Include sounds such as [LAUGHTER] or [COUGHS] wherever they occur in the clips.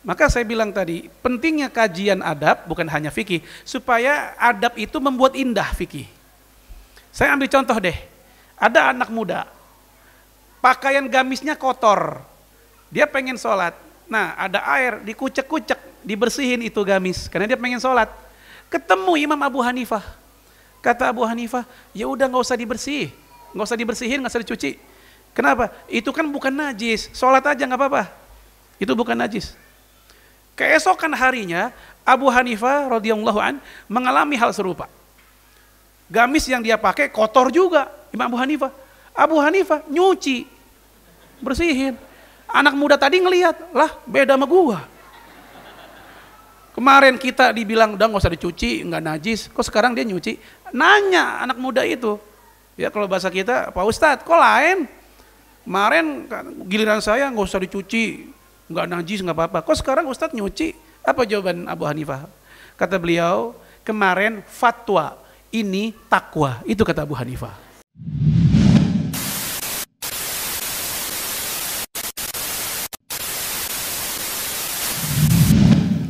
Maka saya bilang tadi, pentingnya kajian adab bukan hanya fikih, supaya adab itu membuat indah fikih. Saya ambil contoh deh, ada anak muda, pakaian gamisnya kotor, dia pengen sholat, nah ada air, dikucek-kucek, dibersihin itu gamis, karena dia pengen sholat. Ketemu Imam Abu Hanifah, kata Abu Hanifah, ya udah nggak usah dibersih, nggak usah dibersihin, nggak usah dicuci. Kenapa? Itu kan bukan najis, sholat aja nggak apa-apa. Itu bukan najis. Keesokan harinya Abu Hanifah radhiyallahu an mengalami hal serupa. Gamis yang dia pakai kotor juga Imam Abu Hanifah. Abu Hanifah nyuci, bersihin. Anak muda tadi ngelihat, lah beda sama gua. Kemarin kita dibilang udah nggak usah dicuci, nggak najis. Kok sekarang dia nyuci? Nanya anak muda itu. Ya kalau bahasa kita, Pak Ustadz, kok lain? Kemarin giliran saya nggak usah dicuci, nggak najis nggak apa-apa. Kok sekarang Ustadz nyuci? Apa jawaban Abu Hanifah? Kata beliau, kemarin fatwa ini takwa. Itu kata Abu Hanifah.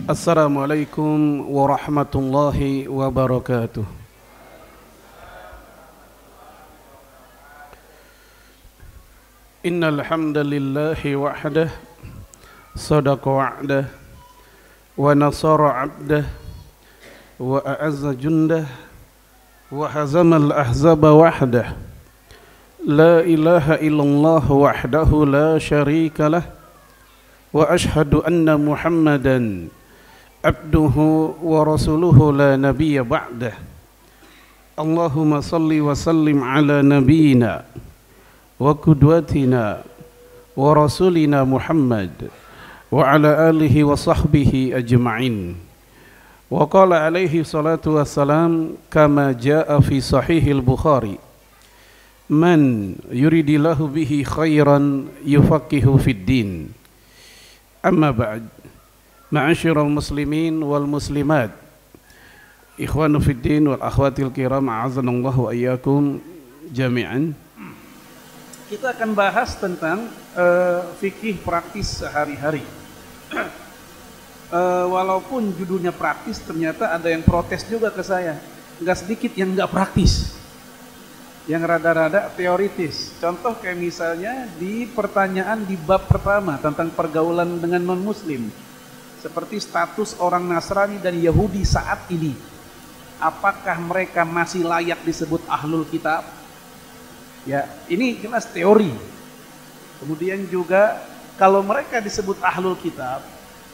Assalamualaikum warahmatullahi wabarakatuh. Innal hamdalillahi wahdahu صدق وعده ونصر عبده وأعز جنده وهزم الأحزاب وحده. لا إله إلا الله وحده لا شريك له وأشهد أن محمدا عبده ورسوله لا نبي بعده. اللهم صل وسلم على نبينا وقدوتنا ورسولنا محمد. وعلى آله وصحبه أجمعين. وقال عليه الصلاة والسلام كما جاء في صحيح البخاري من يريد الله به خيرا يفقه في الدين. أما بعد معاشر المسلمين والمسلمات إخوان في الدين والأخوات الكرام أعزنا الله وإياكم جميعا. Kita akan bahas tentang uh, fikih praktis sehari-hari. Uh, [CLEARS THROAT] walaupun judulnya praktis ternyata ada yang protes juga ke saya. Nggak sedikit yang nggak praktis. Yang rada-rada teoritis. Contoh kayak misalnya di pertanyaan di bab pertama tentang pergaulan dengan non muslim seperti status orang Nasrani dan Yahudi saat ini. Apakah mereka masih layak disebut ahlul kitab? Ya ini jelas teori. Kemudian juga kalau mereka disebut ahlul kitab,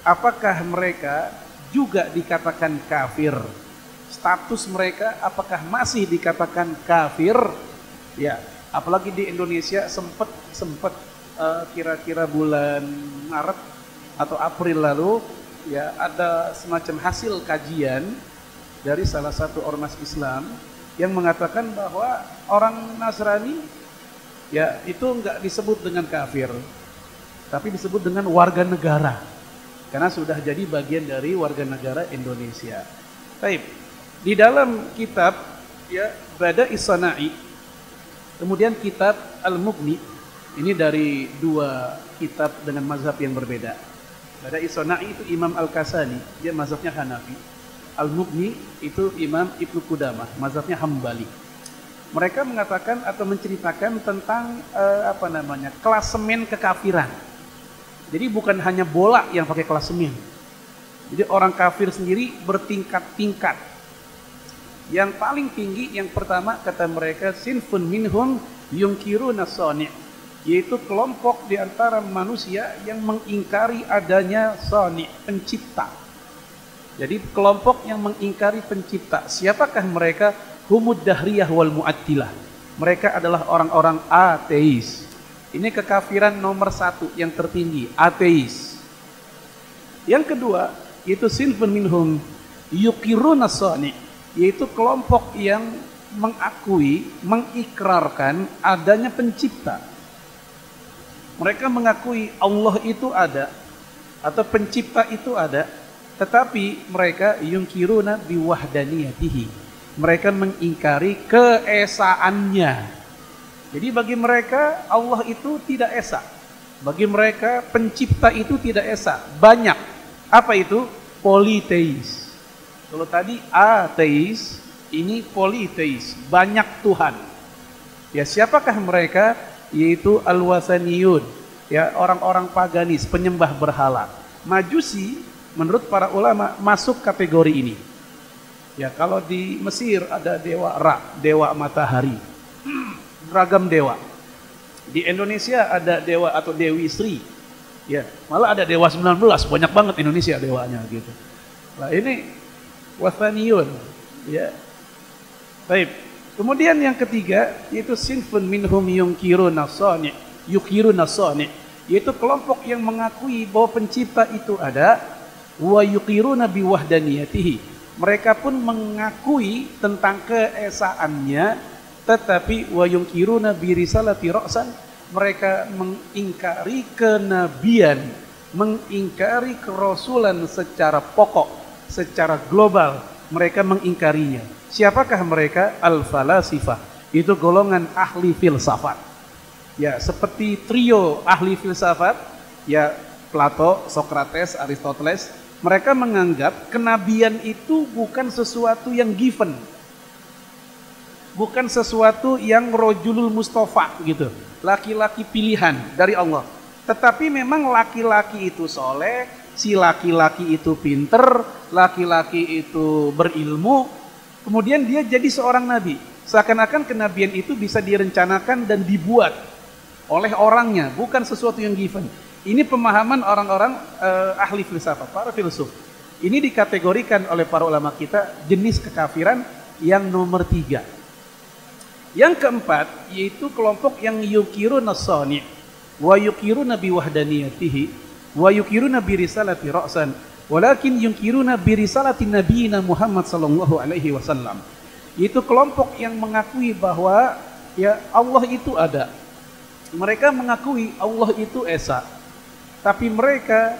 apakah mereka juga dikatakan kafir? Status mereka apakah masih dikatakan kafir? Ya, apalagi di Indonesia sempat sempat uh, kira-kira bulan Maret atau April lalu ya ada semacam hasil kajian dari salah satu ormas Islam yang mengatakan bahwa orang Nasrani ya itu enggak disebut dengan kafir tapi disebut dengan warga negara karena sudah jadi bagian dari warga negara Indonesia. Baik. Di dalam kitab ya Bada Isana'i kemudian kitab Al-Mughni ini dari dua kitab dengan mazhab yang berbeda. Bada Isana'i itu Imam Al-Kasani, dia mazhabnya Hanafi. Al-Mughni itu Imam Ibnu Qudamah, mazhabnya Hambali. Mereka mengatakan atau menceritakan tentang uh, apa namanya? klasemen kekafiran jadi bukan hanya bola yang pakai klasemen. Jadi orang kafir sendiri bertingkat-tingkat. Yang paling tinggi yang pertama kata mereka sinfun minhum yungkiru nasoni yaitu kelompok di antara manusia yang mengingkari adanya soni pencipta. Jadi kelompok yang mengingkari pencipta. Siapakah mereka? Humud dahriyah wal mu'attilah. Mereka adalah orang-orang ateis. Ini kekafiran nomor satu yang tertinggi, ateis. Yang kedua, yaitu sinfun minhum yukiruna sani, yaitu kelompok yang mengakui, mengikrarkan adanya pencipta. Mereka mengakui Allah itu ada atau pencipta itu ada, tetapi mereka yungkiruna biwahdaniyatihi. Mereka mengingkari keesaannya. Jadi bagi mereka Allah itu tidak esa. Bagi mereka pencipta itu tidak esa. Banyak. Apa itu? Politeis. Kalau tadi ateis, ini politeis, banyak Tuhan. Ya, siapakah mereka? Yaitu al-wasaniyun, ya orang-orang paganis, penyembah berhala. Majusi menurut para ulama masuk kategori ini. Ya, kalau di Mesir ada dewa Ra, dewa matahari. Ragam dewa. Di Indonesia ada dewa atau Dewi Sri. Ya, malah ada dewa 19, banyak banget Indonesia dewanya gitu. Nah, ini wasaniyun, ya. Baik. Kemudian yang ketiga yaitu sinfun minhum yungkiruna sani, yukiruna sani, yaitu kelompok yang mengakui bahwa pencipta itu ada wa yuqiruna biwahdaniyatihi. Mereka pun mengakui tentang keesaannya tetapi wa yungkiruna birisalati ra'san mereka mengingkari kenabian, mengingkari kerasulan secara pokok, secara global, mereka mengingkarinya. Siapakah mereka? Al-falasifah. Itu golongan ahli filsafat. Ya, seperti trio ahli filsafat, ya Plato, Socrates, Aristoteles, mereka menganggap kenabian itu bukan sesuatu yang given. Bukan sesuatu yang rojulul mustafa gitu. Laki-laki pilihan dari Allah. Tetapi memang laki-laki itu soleh, si laki-laki itu pinter, laki-laki itu berilmu, kemudian dia jadi seorang nabi. Seakan-akan kenabian itu bisa direncanakan dan dibuat oleh orangnya, bukan sesuatu yang given. Ini pemahaman orang-orang uh, ahli filsafat, para filsuf. Ini dikategorikan oleh para ulama kita jenis kekafiran yang nomor tiga. Yang keempat yaitu kelompok yang yukiru nasani wa yukiru nabi wahdaniyatihi wa yukiru nabi risalati ra'san walakin yukiru nabi risalati nabiyina Muhammad sallallahu alaihi wasallam. Yaitu kelompok yang mengakui bahwa ya Allah itu ada. Mereka mengakui Allah itu esa tapi mereka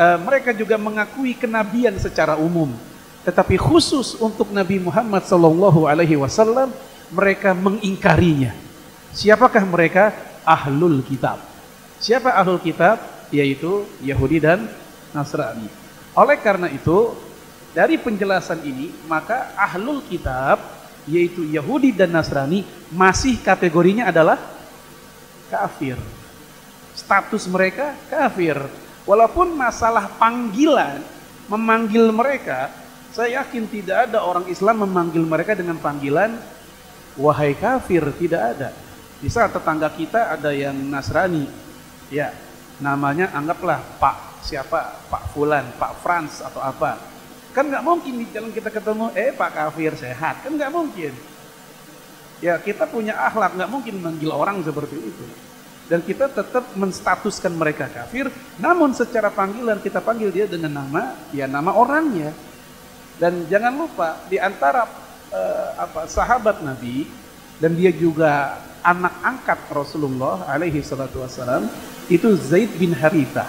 uh, mereka juga mengakui kenabian secara umum. Tetapi khusus untuk Nabi Muhammad sallallahu alaihi wasallam mereka mengingkarinya. Siapakah mereka? Ahlul kitab. Siapa ahlul kitab? Yaitu Yahudi dan Nasrani. Oleh karena itu, dari penjelasan ini, maka ahlul kitab yaitu Yahudi dan Nasrani masih kategorinya adalah kafir status mereka kafir. Walaupun masalah panggilan, memanggil mereka, saya yakin tidak ada orang Islam memanggil mereka dengan panggilan wahai kafir, tidak ada. Di saat tetangga kita ada yang Nasrani, ya namanya anggaplah Pak siapa, Pak Fulan, Pak Frans atau apa. Kan nggak mungkin di jalan kita ketemu, eh Pak kafir sehat, kan nggak mungkin. Ya kita punya akhlak, nggak mungkin manggil orang seperti itu dan kita tetap menstatuskan mereka kafir namun secara panggilan kita panggil dia dengan nama ya nama orangnya dan jangan lupa di antara uh, apa sahabat Nabi dan dia juga anak angkat Rasulullah alaihi salatu wasalam itu Zaid bin Harithah.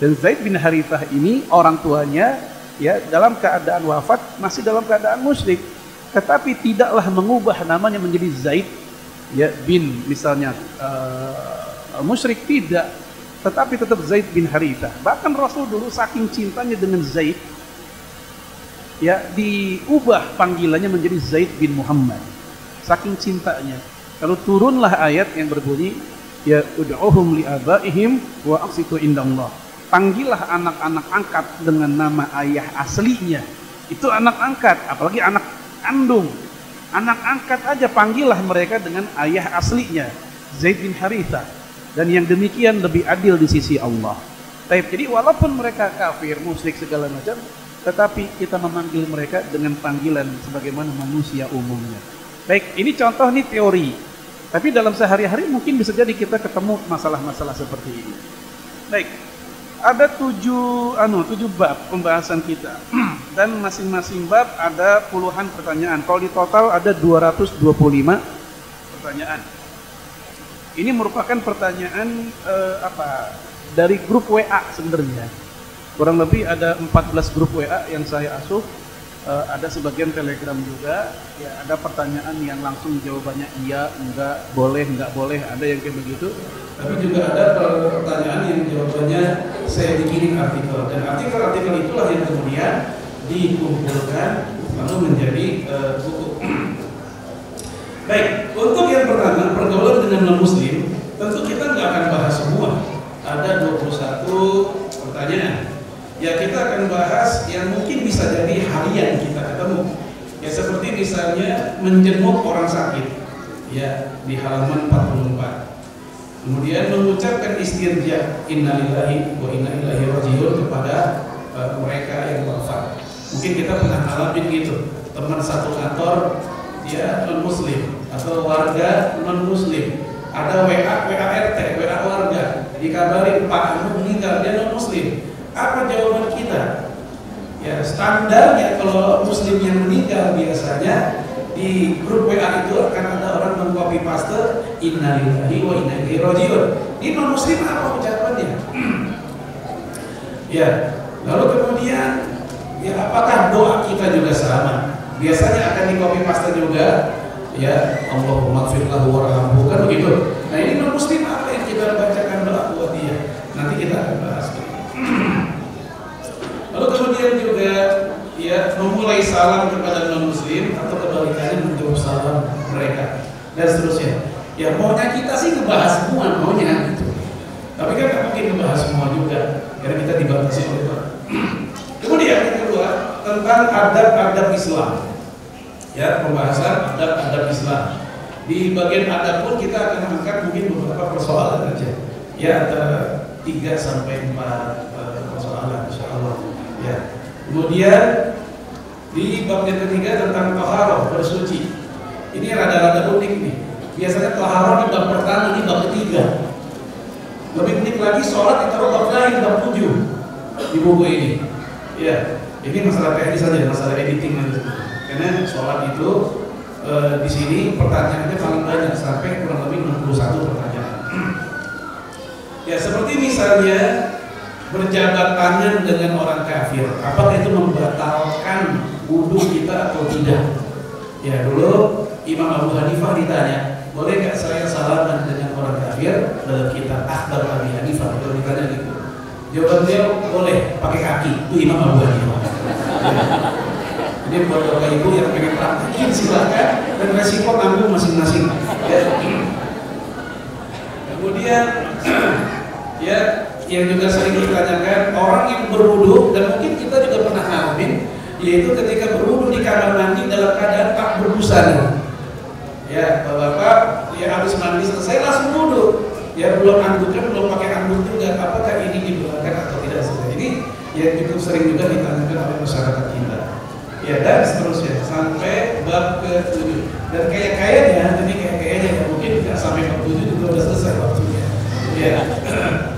Dan Zaid bin Harithah ini orang tuanya ya dalam keadaan wafat masih dalam keadaan musyrik. Tetapi tidaklah mengubah namanya menjadi Zaid ya bin misalnya uh, musyrik tidak. Tetapi tetap Zaid bin Haritha bahkan Rasul dulu saking cintanya dengan Zaid ya diubah panggilannya menjadi Zaid bin Muhammad. Saking cintanya. Kalau turunlah ayat yang berbunyi ya ud'uhum li abaihim wa aqsitu indallah. Panggillah anak-anak angkat dengan nama ayah aslinya. Itu anak angkat apalagi anak kandung. Anak angkat aja panggillah mereka dengan ayah aslinya, Zaid bin Haritha. Dan yang demikian lebih adil di sisi Allah. Jadi walaupun mereka kafir, musyrik segala macam, tetapi kita memanggil mereka dengan panggilan sebagaimana manusia umumnya. Baik, ini contoh nih teori. Tapi dalam sehari-hari mungkin bisa jadi kita ketemu masalah-masalah seperti ini. Baik, ada tujuh anu tujuh bab pembahasan kita [CLEARS THROAT] dan masing-masing bab ada puluhan pertanyaan. Kalau di total ada 225 pertanyaan. Ini merupakan pertanyaan eh, apa dari grup WA sebenarnya. Kurang lebih ada 14 grup WA yang saya asuh. Eh, ada sebagian Telegram juga. Ya ada pertanyaan yang langsung jawabannya iya, enggak, boleh, enggak boleh. Ada yang kayak begitu tapi juga ada pertanyaan yang jawabannya saya dikirim artikel dan artikel-artikel yang kemudian dikumpulkan lalu menjadi uh, buku. [CLEARS THROAT] Baik, untuk yang pertama pergaulan dengan non muslim, tentu kita nggak akan bahas semua. Ada 21 pertanyaan. Ya kita akan bahas yang mungkin bisa jadi harian kita ketemu. Ya seperti misalnya menjenguk orang sakit. Ya di halaman 44. Kemudian mengucapkan istirja innalillahi wa inna ilaihi rajiun kepada uh, mereka yang wafat. Mungkin kita pernah alami gitu, teman satu kantor dia non muslim atau warga non muslim ada WA WA RT WA warga dikabarin Pak Anu meninggal dia non muslim apa jawaban kita? Ya standarnya kalau muslim yang meninggal biasanya di grup WA itu akan ada orang mengcopy paste innalillahi wa inna ilaihi rajiun. Ini non muslim apa ucapannya? Ya lalu kemudian ya apakah doa kita juga sama? Biasanya akan di copy paste juga ya Allahumma firlahu warhamhu kan begitu. Nah ini non muslim apa yang kita bacakan doa buat dia nanti kita akan bahas kemudian juga ya memulai salam kepada non muslim atau kebalikannya menjawab salam mereka dan seterusnya ya maunya kita sih ngebahas semua maunya gitu tapi kan nggak mungkin ngebahas semua juga karena kita dibatasi oleh Tuhan [CLEARS THROAT] kemudian yang kedua tentang adab-adab Islam ya pembahasan adab-adab Islam. Di bagian adab pun kita akan mengangkat mungkin beberapa persoalan saja. Ya ada 3 sampai 4 uh, persoalan insyaallah. Ya. Kemudian di bab yang ketiga tentang taharah bersuci. Ini rada-rada unik nih. Biasanya taharah di bab pertama, di bab ketiga. Lebih unik lagi sholat itu bab lain bab 7 di buku ini. Ya, ini masalah teknis saja, masalah editing nanti karena sholat itu e, di sini pertanyaannya paling banyak sampai kurang lebih 61 pertanyaan. [CLEARS THROAT] ya seperti misalnya berjabat tangan dengan orang kafir, apakah itu membatalkan wudhu kita atau tidak? Ya dulu Imam Abu Hanifah ditanya, boleh nggak saya salaman dengan orang kafir dalam kitab Akhbar Abi Hanifah? Kalau ditanya gitu, jawaban beliau boleh pakai kaki. Itu Imam Abu Hanifah. Ini buat bapak ibu yang pengen praktekin silahkan dan resiko tanggung masing-masing. Ya. Kemudian [CLEARS THROAT] ya yang juga sering ditanyakan orang yang berwudu dan mungkin kita juga pernah ngalamin yaitu ketika berwudu di kamar mandi dalam keadaan tak berbusana. Ya, bapak ya habis mandi selesai langsung wudu. Ya belum andukan, belum pakai anduk juga. Apakah ini dibenarkan atau tidak? Ini yang cukup sering juga ditanyakan oleh masyarakat kita ya dan seterusnya sampai bab ke tujuh dan kayak kayaknya ini kayak kayaknya ya mungkin nggak sampai bab tujuh juga udah selesai waktunya ya [CLEARS THROAT]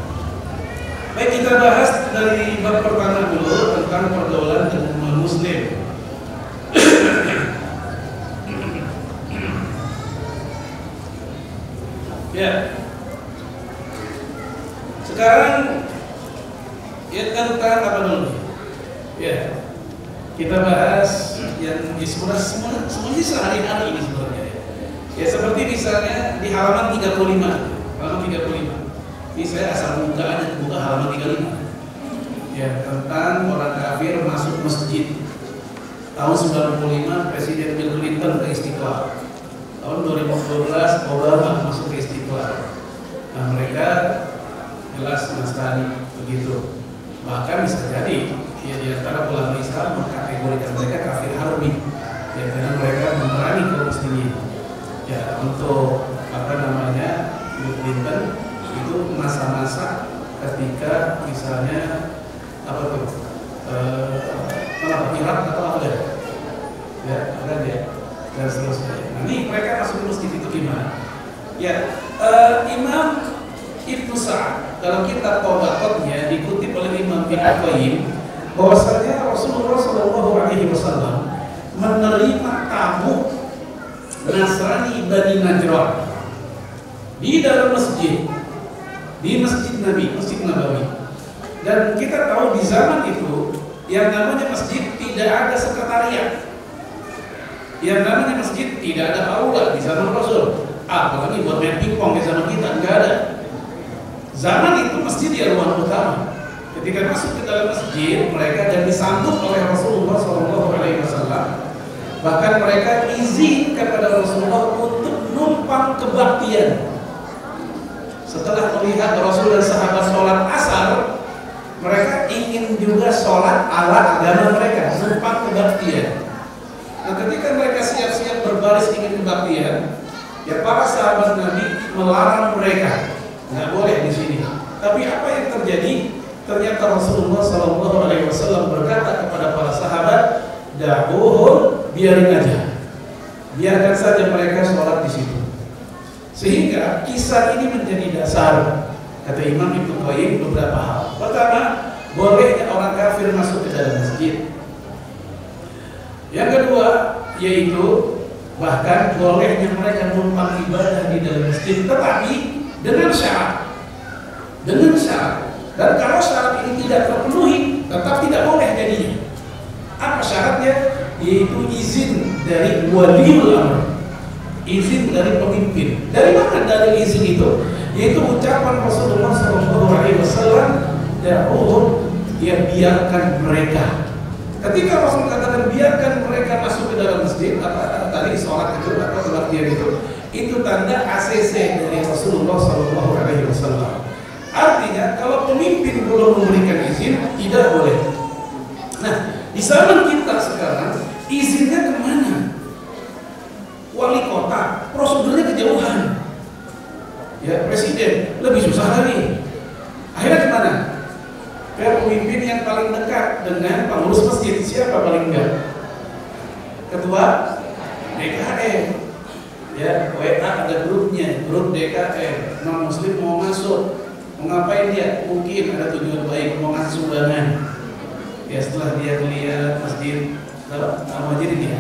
baik kita bahas dari bab pertama dulu tentang pergaulan dengan muslim. Ya. Sekarang ya tentang apa dulu? Ya. Kita bahas yang ya, sebenarnya semua semuanya sehari-hari ini sebenarnya. Ya. ya seperti misalnya di halaman 35 halaman 35 ini saya asal buka aja buka halaman 35 ya tentang orang kafir masuk masjid. Tahun 95 Presiden Bill Clinton ke Istiqlal. Tahun 2012 Obama masuk ke Istiqlal. Nah mereka jelas Nasrani begitu. Bahkan bisa jadi ya di antara ulama Islam mengkategorikan mereka kafir harbi. Ya karena mereka memerangi kaum muslimin. Ya untuk apa namanya Bill itu masa-masa ketika misalnya apa tuh eh, Irak atau apa ya? Ada ya dan seterusnya. Nah, ini mereka masuk masjid itu gimana? Ya uh, Imam Ibnu Sa'ad dalam kitab Tobakotnya dikutip oleh Imam Ibnu Qayyim bahwasanya Rasulullah Shallallahu Alaihi Wasallam menerima tamu Nasrani Bani Najran di dalam masjid di masjid Nabi masjid Nabawi. Dan kita tahu di zaman itu yang namanya masjid tidak ada sekretariat. Yang namanya masjid tidak ada aula di zaman Rasul. Apalagi buat main pingpong di zaman kita nggak ada. Zaman itu masjid ya ruang utama. Ketika masuk ke dalam masjid, mereka jadi disambut oleh Rasulullah SAW. Bahkan mereka izin kepada Rasulullah untuk numpang kebaktian. Setelah melihat Rasul dan sahabat sholat asar, mereka ingin juga sholat ala agama mereka, numpang kebaktian. Nah, ketika mereka siap-siap berbaris ingin kebaktian, ya para sahabat Nabi melarang mereka, nggak boleh di sini. Tapi apa yang terjadi? Ternyata Rasulullah Shallallahu Alaihi Wasallam berkata kepada para sahabat, dahulu biarin aja, biarkan saja mereka sholat di situ. Sehingga kisah ini menjadi dasar kata Imam Ibnu Qayyim beberapa hal. Pertama, bolehnya orang kafir masuk ke dalam masjid. Yang kedua, yaitu bahkan bolehnya mereka numpang ibadah di dalam masjid, tetapi dengan syarat. Dengan syarat. Dan kalau syarat ini tidak terpenuhi, tetap tidak boleh jadinya. Apa syaratnya? Yaitu izin dari waliul amr. Izin dari pemimpin. Dari mana dari izin itu? Yaitu ucapan Rasulullah SAW, Da'uhum, ya biarkan mereka. Ketika Rasul katakan biarkan mereka masuk ke dalam masjid, apa tadi sholat itu atau kebaktian itu, itu tanda ACC dari Rasulullah SAW. Artinya kalau pemimpin belum memberikan izin tidak boleh. Nah di zaman kita sekarang izinnya ke mana? Wali kota prosedurnya kejauhan. Ya presiden lebih susah lagi. Akhirnya ke mana? Ke pemimpin yang paling dekat dengan pengurus masjid siapa paling enggak? Ketua DKM. Ya, WA ada grupnya, grup DKM. Non Muslim mau masuk, Mau ngapain dia? Mungkin ada tujuan baik, mau ngasih sumbangan. Ya setelah dia melihat masjid, apa jadi dia?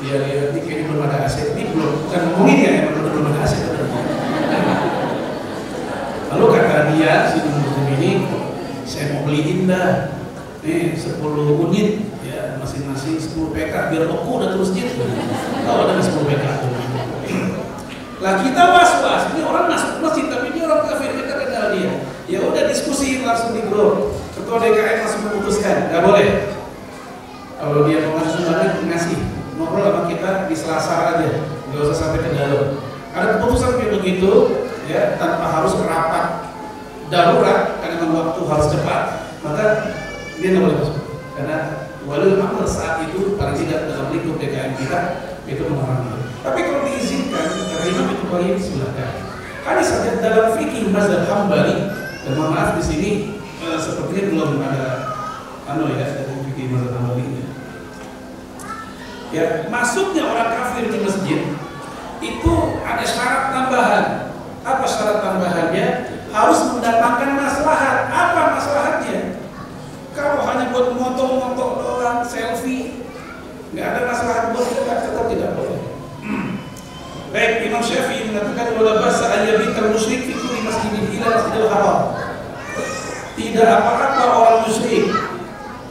Dia lihat ini kayaknya belum ada aset. Ini belum, bukan ngomongin ya, emang belum, ada aset. Lalu kata dia, si muslim ini, saya mau beliin dah. Nih 10 unit, ya masing-masing 10 PK, biar toko udah terus masjid. Tahu ada 10 PK. Lah kita was-was, ini orang masuk masjid tapi ini orang kafir kita kenal dia. Ya udah diskusi langsung di grup. Ketua DKM langsung memutuskan, nggak boleh. Kalau dia mau ngasih sumbangan ngasih, ngobrol sama kita di Selasa aja, nggak usah sampai ke dalam. Ada keputusan kayak begitu, ya tanpa harus merapat darurat karena waktu harus cepat, maka dia nggak boleh masuk. Karena walau amr saat itu paling tidak dalam lingkup DKM kita itu melarang Tapi kalau diizinkan, kata Imam itu Qayyim silakan. Ada saja dalam fikih mazhab Hambali dan mohon maaf di sini eh, sepertinya belum ada anu ya dari fikih mazhab Hambali. Ya, masuknya orang kafir di masjid itu ada syarat tambahan. Apa syarat tambahannya? Harus mendatangkan maslahat. Apa maslahatnya? Kalau hanya buat moto-moto doang, selfie, nggak ada masalah buat kita tetap tidak boleh. Baik Imam Syafi'i mengatakan wala basa ayyabital musyrik fi kulli masjidin ila masjidil haram. Tidak apa-apa orang musyrik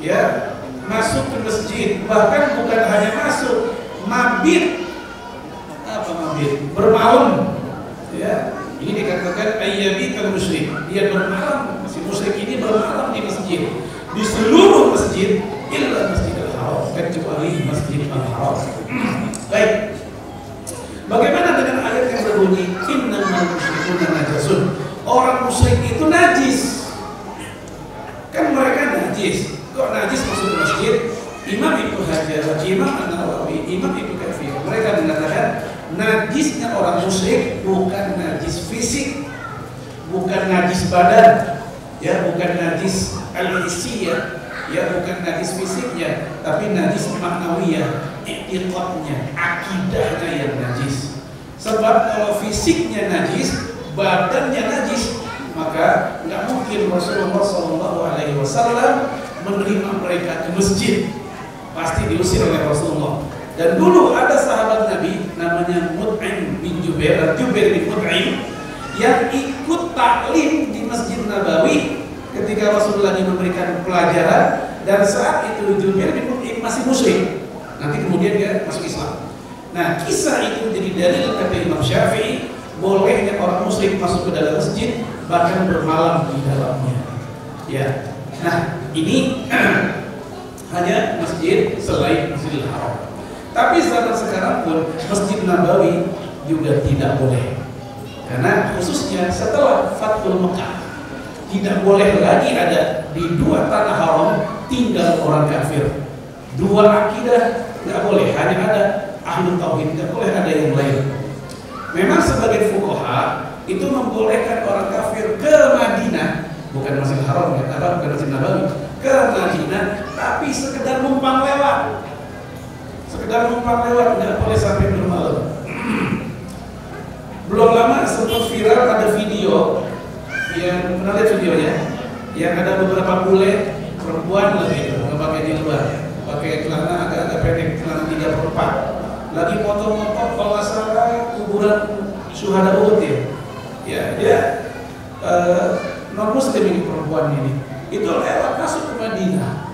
ya masuk ke masjid bahkan bukan hanya masuk mabit. Apa mabit? Bermalam. Ya ini dikatakan ayyabital musyrik dia bermalam. Si musyrik ini bermalam di masjid. Di seluruh masjid illa masjidil haram kecuali masjid al-haram. [CLEARS THROAT] Baik. Bagaimana dengan ayat yang berbunyi innamal musyrikuna najasun? Orang musyrik itu najis. Kan mereka najis. Kok najis masuk masjid? Imam Ibnu Hajar, Imam An-Nawawi, Imam Ibnu Katsir mereka mengatakan najisnya orang musyrik bukan najis fisik, bukan najis badan, ya bukan najis al-hissiyah, ya bukan najis fisiknya, tapi najis maknawiyah, i'tiqadnya, akidahnya yang najis. Sebab kalau fisiknya najis, badannya najis, maka nggak mungkin Rasulullah Wasallam menerima mereka ke masjid. Pasti diusir oleh Rasulullah. Dan dulu ada sahabat Nabi namanya Mut'im bin Jubair, Jubair bin Mut'im yang ikut taklim di Masjid Nabawi ketika Rasulullah memberikan pelajaran dan saat itu Jubair bin Mut'im masih musyrik. Nanti kemudian dia masuk Islam. Nah, kisah itu jadi dalil kata Imam Syafi'i bolehnya orang musyrik masuk ke dalam masjid bahkan bermalam di dalamnya. Ya. Nah, ini [CLEARS THROAT] hanya masjid selain Masjidil Haram. Tapi zaman sekarang pun Masjid Nabawi juga tidak boleh. Karena khususnya setelah Fathul Mekah tidak boleh lagi ada di dua tanah haram tinggal orang kafir. Dua akidah nggak boleh, hanya ada ahlu tauhid, nggak boleh ada yang lain. Memang sebagai fukoha itu membolehkan orang kafir ke Madinah, bukan Masjidil Haram ya, apa bukan Masjid Nabawi, ke Madinah, tapi sekedar numpang lewat. Sekedar numpang lewat, nggak boleh sampai bermalam. [CLEARS THROAT] Belum lama sempat viral ada video yang pernah lihat videonya, yang ada beberapa bule perempuan itu, nggak pakai jilbab, pakai celana agak-agak pendek, celana tiga perempat, lagi motor-motor kalau salah kuburan syuhada Uhud ya, ya dia uh, non muslim ini perempuan ini, itu lewat masuk ke Madinah.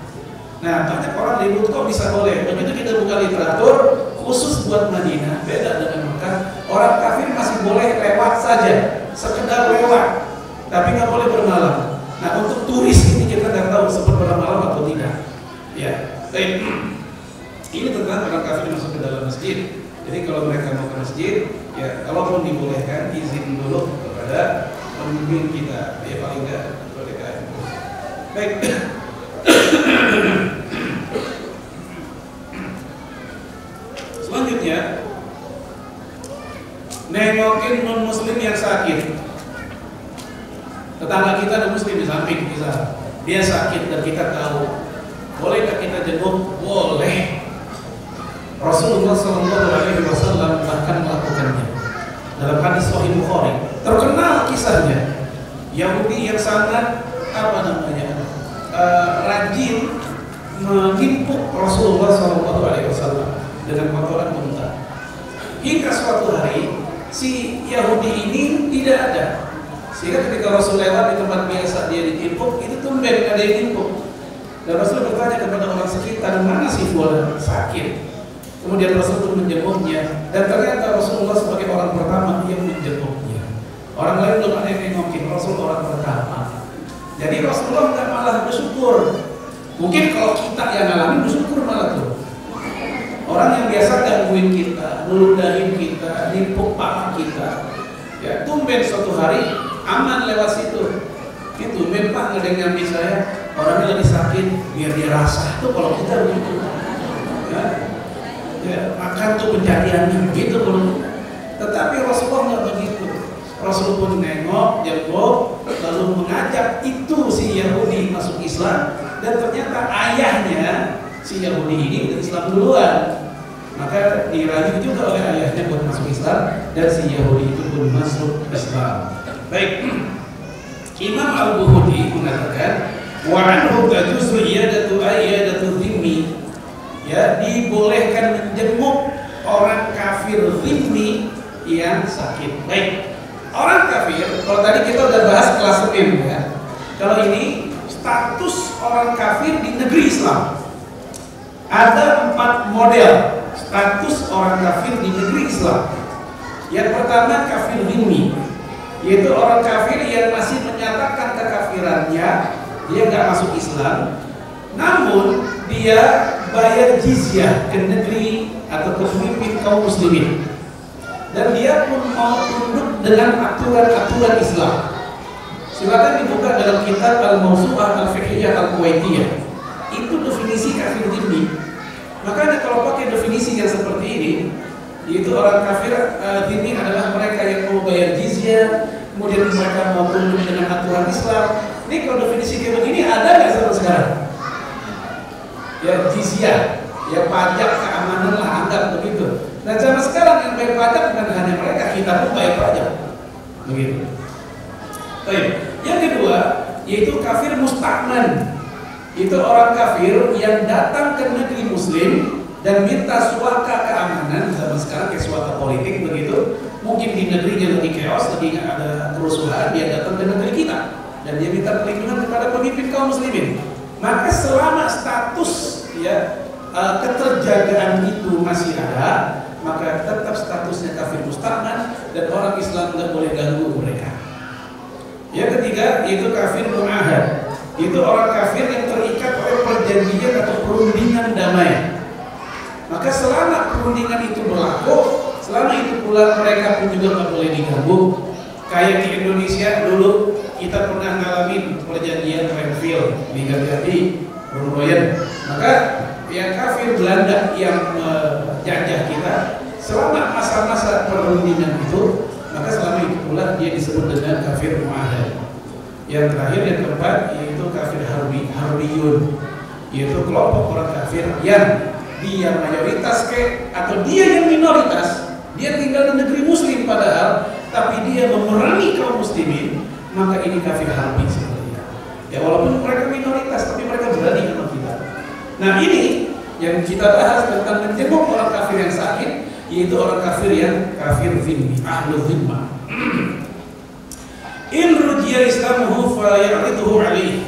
Nah banyak orang ribut kok bisa boleh. Begitu kita buka literatur khusus buat Madinah, beda dengan Mekah. Orang kafir masih boleh lewat saja, sekedar lewat, tapi nggak boleh bermalam. Nah untuk turis ini kita nggak tahu sempat bermalam atau tidak. Ya, baik. [CLEARS THROAT] Ini tentang orang kafir masuk ke dalam masjid. Jadi kalau mereka mau ke masjid, ya kalaupun dibolehkan izin dulu kepada pemimpin kita, ya paling nggak boleh Baik. Selanjutnya nengokin non muslim yang sakit. Tetangga kita ada muslim di samping kita. Dia sakit dan kita tahu. Bolehkah kita jenguk? Boleh. Rasulullah Wasallam bahkan melakukannya dalam hadis Sahih Bukhari. Terkenal kisahnya. Yahudi yang sangat apa namanya uh, rajin mengimpuk Rasulullah Wasallam dengan kotoran unta. Hingga suatu hari si Yahudi ini tidak ada. Sehingga ketika Rasul lewat di tempat biasa dia ditimpuk, itu tumben ada yang timpuk. Dan Rasul bertanya kepada orang sekitar, mana si fulan sakit? Kemudian Rasul pun menjenguknya dan ternyata Rasulullah sebagai orang pertama yang menjenguknya. Orang lain belum ada yang nengokin, Rasul orang pertama. Jadi Rasulullah nggak malah bersyukur. Mungkin kalau kita yang ngalamin bersyukur malah tuh. Orang yang biasa gangguin kita, nuludahin kita, nipu paha kita. Ya, tumben suatu hari aman lewat situ. Itu tumben pak nyambi saya. Orangnya lagi sakit, biar dia rasa. Tuh kalau kita begitu. Ya, ya makan tuh penjadiannya begitu kalau tetapi Rasulullah nggak begitu. Rasul pun nengok, jenguk, lalu mengajak itu si Yahudi masuk Islam dan ternyata ayahnya si Yahudi ini udah Islam duluan. Maka dirayu juga oleh ayahnya buat masuk Islam dan si Yahudi itu pun masuk Islam. Baik. Imam Al-Bukhari mengatakan wa anhu tajuzu iyadatu ayyadatu dhimmi ya dibolehkan menjenguk orang kafir dhimmi yang sakit. Baik. Orang kafir, kalau tadi kita udah bahas kelas M ya. Kalau ini status orang kafir di negeri Islam. Ada empat model status orang kafir di negeri Islam. Yang pertama kafir dhimmi, yaitu orang kafir yang masih menyatakan kekafirannya, dia nggak masuk Islam, namun dia bayar jizyah ke negeri atau ke pemimpin kaum muslimin dan dia pun mau tunduk dengan aturan-aturan Islam. Silakan dibuka dalam kitab Al-Mawsu'ah Al-Fiqhiyah Al-Kuwaitiyah. Itu definisi kafir dhimmi. Makanya kalau pakai definisi yang seperti ini, yaitu orang kafir uh, adalah mereka yang mau bayar jizyah, kemudian mereka mau tunduk dengan aturan Islam. Ini kalau definisi kayak begini ada nggak sampai sekarang? Ya jizyah, ya pajak keamanan lah anggap begitu. Dan zaman sekarang yang bayar pajak bukan hanya mereka, kita pun bayar pajak. Begitu. Baik. Yang kedua, yaitu kafir mustakman. Itu orang kafir yang datang ke negeri muslim dan minta suaka keamanan zaman sekarang kayak suaka politik begitu mungkin di negerinya lagi chaos lagi ada kerusuhan dia datang ke negeri kita dan dia minta perlindungan kepada pemimpin kaum muslimin maka selama status ya keterjagaan itu masih ada maka tetap statusnya kafir mustakman dan orang Islam tidak boleh ganggu mereka. Yang ketiga yaitu kafir mu'ahad. Itu orang kafir yang terikat oleh perjanjian atau perundingan damai. Maka selama perundingan itu berlaku, selama itu pula mereka pun juga nggak boleh diganggu. Kayak di Indonesia dulu kita pernah ngalamin perjanjian Renville di Gajah Bermoyen. Maka yang kafir Belanda yang menjajah kita selama masa-masa perundingan itu maka selama itu pula dia disebut dengan kafir muahad yang terakhir yang keempat yaitu kafir harbi harbiyun. Yaitu kelompok orang kafir yang dia mayoritas ke atau dia yang minoritas dia tinggal di negeri muslim padahal tapi dia memerangi kaum muslimin maka ini kafir harbi sebenarnya. Ya walaupun mereka minoritas tapi mereka berani sama kita. Nah ini yang kita bahas tentang menjenguk orang kafir yang sakit yaitu orang kafir yang kafir zimmi, ahlu zimma. [CLEARS THROAT] In rujiya islamuhu falayarituhu alaih.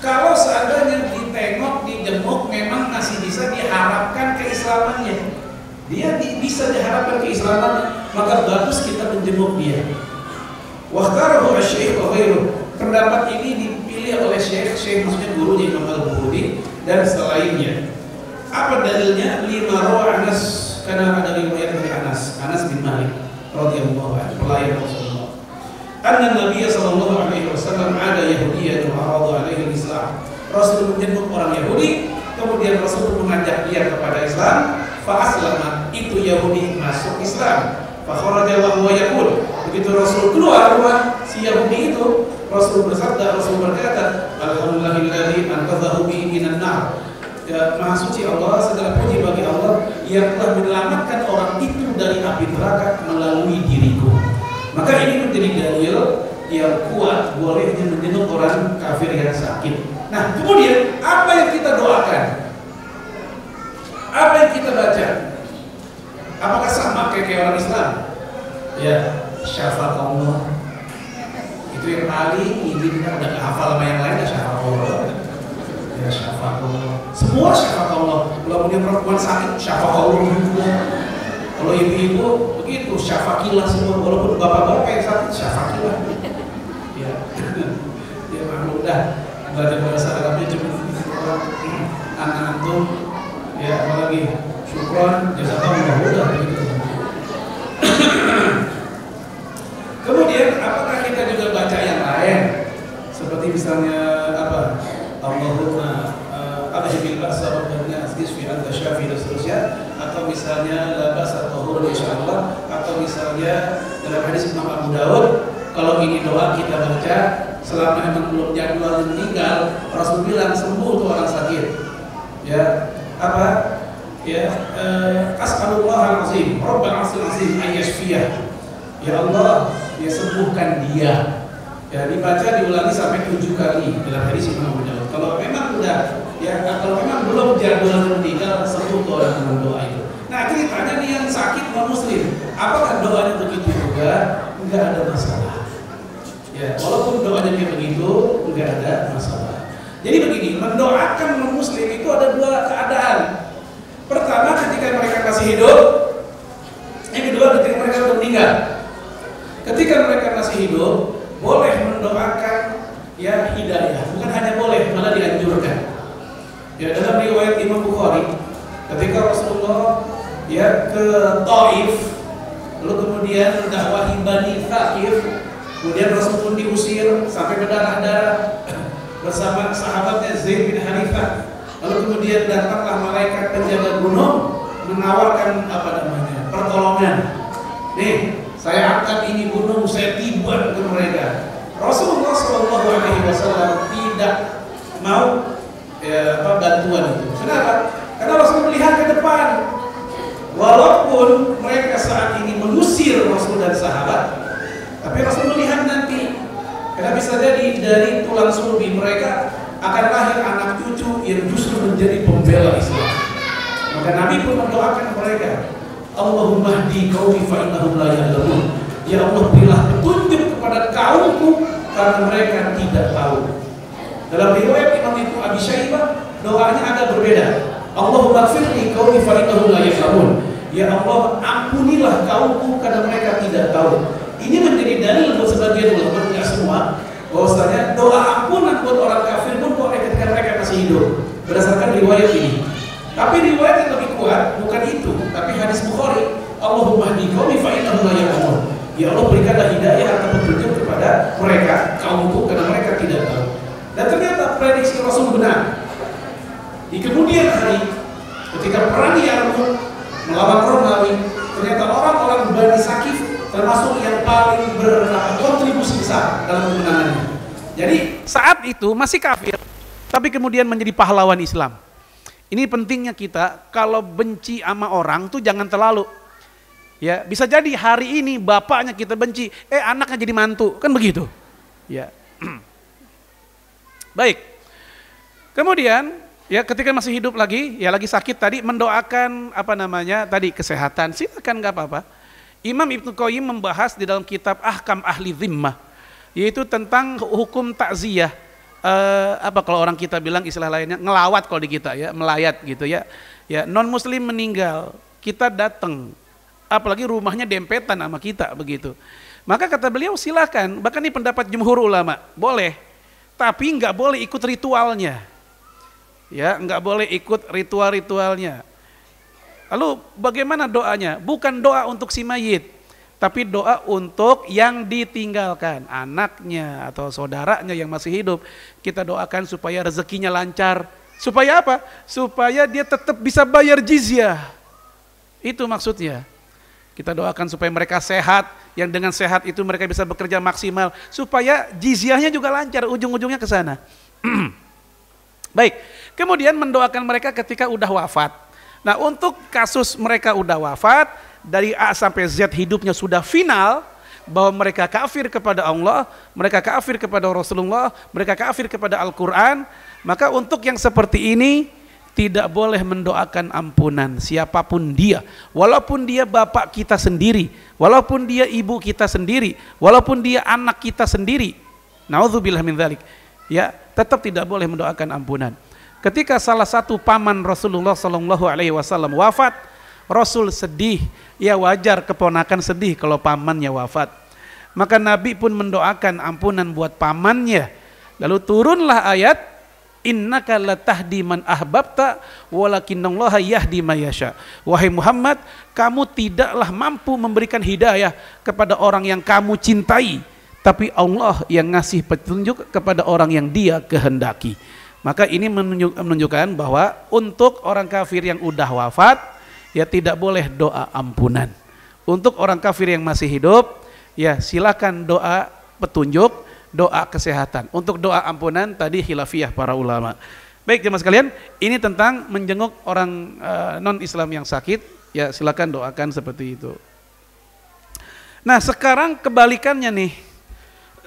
Kalau seandainya ditengok, dijemuk, memang masih bisa diharapkan keislamannya. Dia di, bisa diharapkan keislamannya, maka bagus kita menjemuk dia. Waktarahu wa Pendapat ini dipilih oleh syekh, syekh maksudnya gurunya Imam Al-Bukhari dan selainnya. Apa dalilnya? Lima roh Anas karena ada riwayat dari Anas, Anas bin Malik radhiyallahu anhu, pelayan Rasulullah. Anna Nabi sallallahu alaihi wasallam ada Yahudi yang aradu alaihi Islam. Rasul menjemput orang Yahudi, kemudian Rasul mengajak dia kepada Islam, fa aslama. Itu Yahudi masuk Islam. Fa kharaja wa yaqul. Begitu Rasul keluar rumah si Yahudi itu, Rasul bersabda, Rasul berkata, Alhamdulillahilladzi anqadhahu bi minan nar Maha suci Allah segala puji bagi Allah yang telah menyelamatkan orang itu dari api neraka melalui diriku. Maka ini menjadi dalil yang kuat bolehnya menjenguk orang kafir yang sakit. Nah, kemudian apa yang kita doakan? Apa yang kita baca? Apakah sama kayak, kayak orang Islam? Ya, syafaat Allah. Itu yang paling ingin kita udah hafal sama yang lain ya syafaat Allah. Ya syafaat Allah semua syafaat Allah. Kalau punya perempuan sakit, syafaat Allah juga. Kalau ibu-ibu begitu, syafakilah semua. Walaupun bapak-bapak yang sakit, syafakilah. Ya, [LAUGHS] ya maklum dah. Belajar bahasa Arabnya cuma anak antum, ya apalagi syukron, jazakallah udah begitu. [COUGHS] Kemudian apakah kita juga baca yang lain? Seperti misalnya Allahumma abhibil ba'sa rabbana isfi anta syafi dan seterusnya. Atau misalnya la ba'sa tahur insyaallah. Atau misalnya dalam hadis Imam Abu Dawud kalau ini doa kita baca selama memang belum jadwal meninggal Rasul bilang sembuh tuh orang sakit. Ya apa? Ya eh, as'alullah al-azim. Rabbal azim ayyashfiyah ya Allah ya sembuhkan dia ya dibaca diulangi sampai tujuh kali. Dalam hadis Imam Dawud. Kalau memang sudah ya kalau memang belum jadwal meninggal sebut orang dengan doa itu. Nah ceritanya nih yang sakit non muslim apakah doanya begitu juga? Enggak ada masalah. Ya walaupun doanya kayak begitu enggak ada masalah. Jadi begini mendoakan non muslim itu ada dua keadaan. Pertama ketika mereka masih hidup. Yang kedua ketika mereka sudah meninggal. Ketika mereka masih hidup boleh mendoakan ya hidayah. Bukan hanya boleh malah dianjurkan. Ya dalam riwayat Imam Bukhari ketika Rasulullah ya ke Taif lalu kemudian dakwahi Bani Thaqif kemudian Rasul pun diusir sampai berdarah-darah bersama sahabatnya Zaid bin Hanifah lalu kemudian datanglah malaikat penjaga gunung menawarkan apa namanya pertolongan. Nih saya angkat ini gunung saya tiba ke mereka Rasulullah Shallallahu Alaihi Wasallam tidak mau ya, bantuan itu. Kenapa? Karena Rasul melihat ke depan. Walaupun mereka saat ini mengusir Rasul dan sahabat, tapi Rasul melihat nanti. Karena bisa jadi dari tulang sulbi mereka akan lahir anak cucu yang justru menjadi pembela Islam. Maka Nabi pun mendoakan mereka, Allahumma di qaumi fa innahum la ya'lamun. Ya Allah berilah petunjuk kepada kaumku karena mereka tidak tahu. Dalam riwayat Imam Ibnu Abi Syaibah doanya agak berbeda. Allahumma firli qaumi fa innahum la ya'lamun. Ya Allah, ampunilah kaumku karena mereka tidak tahu. Ini menjadi dalil buat sebagian ulama, tidak semua, bahwasanya doa ampunan buat orang kafir pun masih hidup berdasarkan riwayat ini. Tapi riwayat yang lebih kuat bukan itu, tapi hadis Bukhari. Allahumma hdi qaumi fa innahum la. Ya Allah berikanlah hidayah atau petunjuk kepada mereka kaumku karena mereka tidak tahu. Dan ternyata prediksi Rasul benar. Di kemudian hari ketika perang Yarmuk melawan Romawi, ternyata orang-orang Bani Sakif termasuk yang paling berkontribusi besar dalam kemenangannya. Jadi saat itu masih kafir, tapi kemudian menjadi pahlawan Islam. Ini pentingnya kita kalau benci sama orang tuh jangan terlalu. Ya, bisa jadi hari ini bapaknya kita benci, eh anaknya jadi mantu, kan begitu. Ya. [CLEARS THROAT] Baik. Kemudian ya ketika masih hidup lagi, ya lagi sakit tadi mendoakan apa namanya tadi kesehatan, silakan nggak apa-apa. Imam Ibnu Qayyim membahas di dalam kitab Ahkam Ahli Zimmah yaitu tentang hukum takziah. Uh, apa kalau orang kita bilang istilah lainnya ngelawat kalau di kita ya, melayat gitu ya. Ya, non muslim meninggal, kita datang apalagi rumahnya dempetan sama kita begitu. Maka kata beliau silakan, bahkan ini pendapat jumhur ulama, boleh. Tapi nggak boleh ikut ritualnya. Ya, nggak boleh ikut ritual-ritualnya. Lalu bagaimana doanya? Bukan doa untuk si mayit, tapi doa untuk yang ditinggalkan, anaknya atau saudaranya yang masih hidup. Kita doakan supaya rezekinya lancar. Supaya apa? Supaya dia tetap bisa bayar jizyah. Itu maksudnya. Kita doakan supaya mereka sehat, yang dengan sehat itu mereka bisa bekerja maksimal, supaya jizyahnya juga lancar, ujung-ujungnya ke sana. [CLEARS THROAT] Baik, kemudian mendoakan mereka ketika udah wafat. Nah untuk kasus mereka udah wafat, dari A sampai Z hidupnya sudah final, bahwa mereka kafir kepada Allah, mereka kafir kepada Rasulullah, mereka kafir kepada Al-Quran, maka untuk yang seperti ini, tidak boleh mendoakan ampunan siapa pun dia. Walaupun dia bapak kita sendiri walaupun dia ibu kita sendiri walaupun dia anak kita sendiri. Naudzubillah min dzalik ya tetap tidak boleh mendoakan ampunan. Ketika salah satu paman Rasulullah sallallahu alaihi wasallam wafat Rasul sedih ya wajar keponakan sedih kalau pamannya wafat maka Nabi pun mendoakan ampunan buat pamannya lalu turunlah ayat Innaka latahdi man ahbabta walakinallaha yahdi mayasya. Wahai Muhammad, kamu tidaklah mampu memberikan hidayah kepada orang yang kamu cintai, tapi Allah yang ngasih petunjuk kepada orang yang Dia kehendaki. Maka ini menunjukkan bahwa untuk orang kafir yang udah wafat, ya tidak boleh doa ampunan. Untuk orang kafir yang masih hidup, ya silakan doa petunjuk doa kesehatan. Untuk doa ampunan tadi khilafiyah para ulama. Baik jemaah sekalian, ini tentang menjenguk orang uh, eh, non Islam yang sakit, ya silakan doakan seperti itu. Nah, sekarang kebalikannya nih.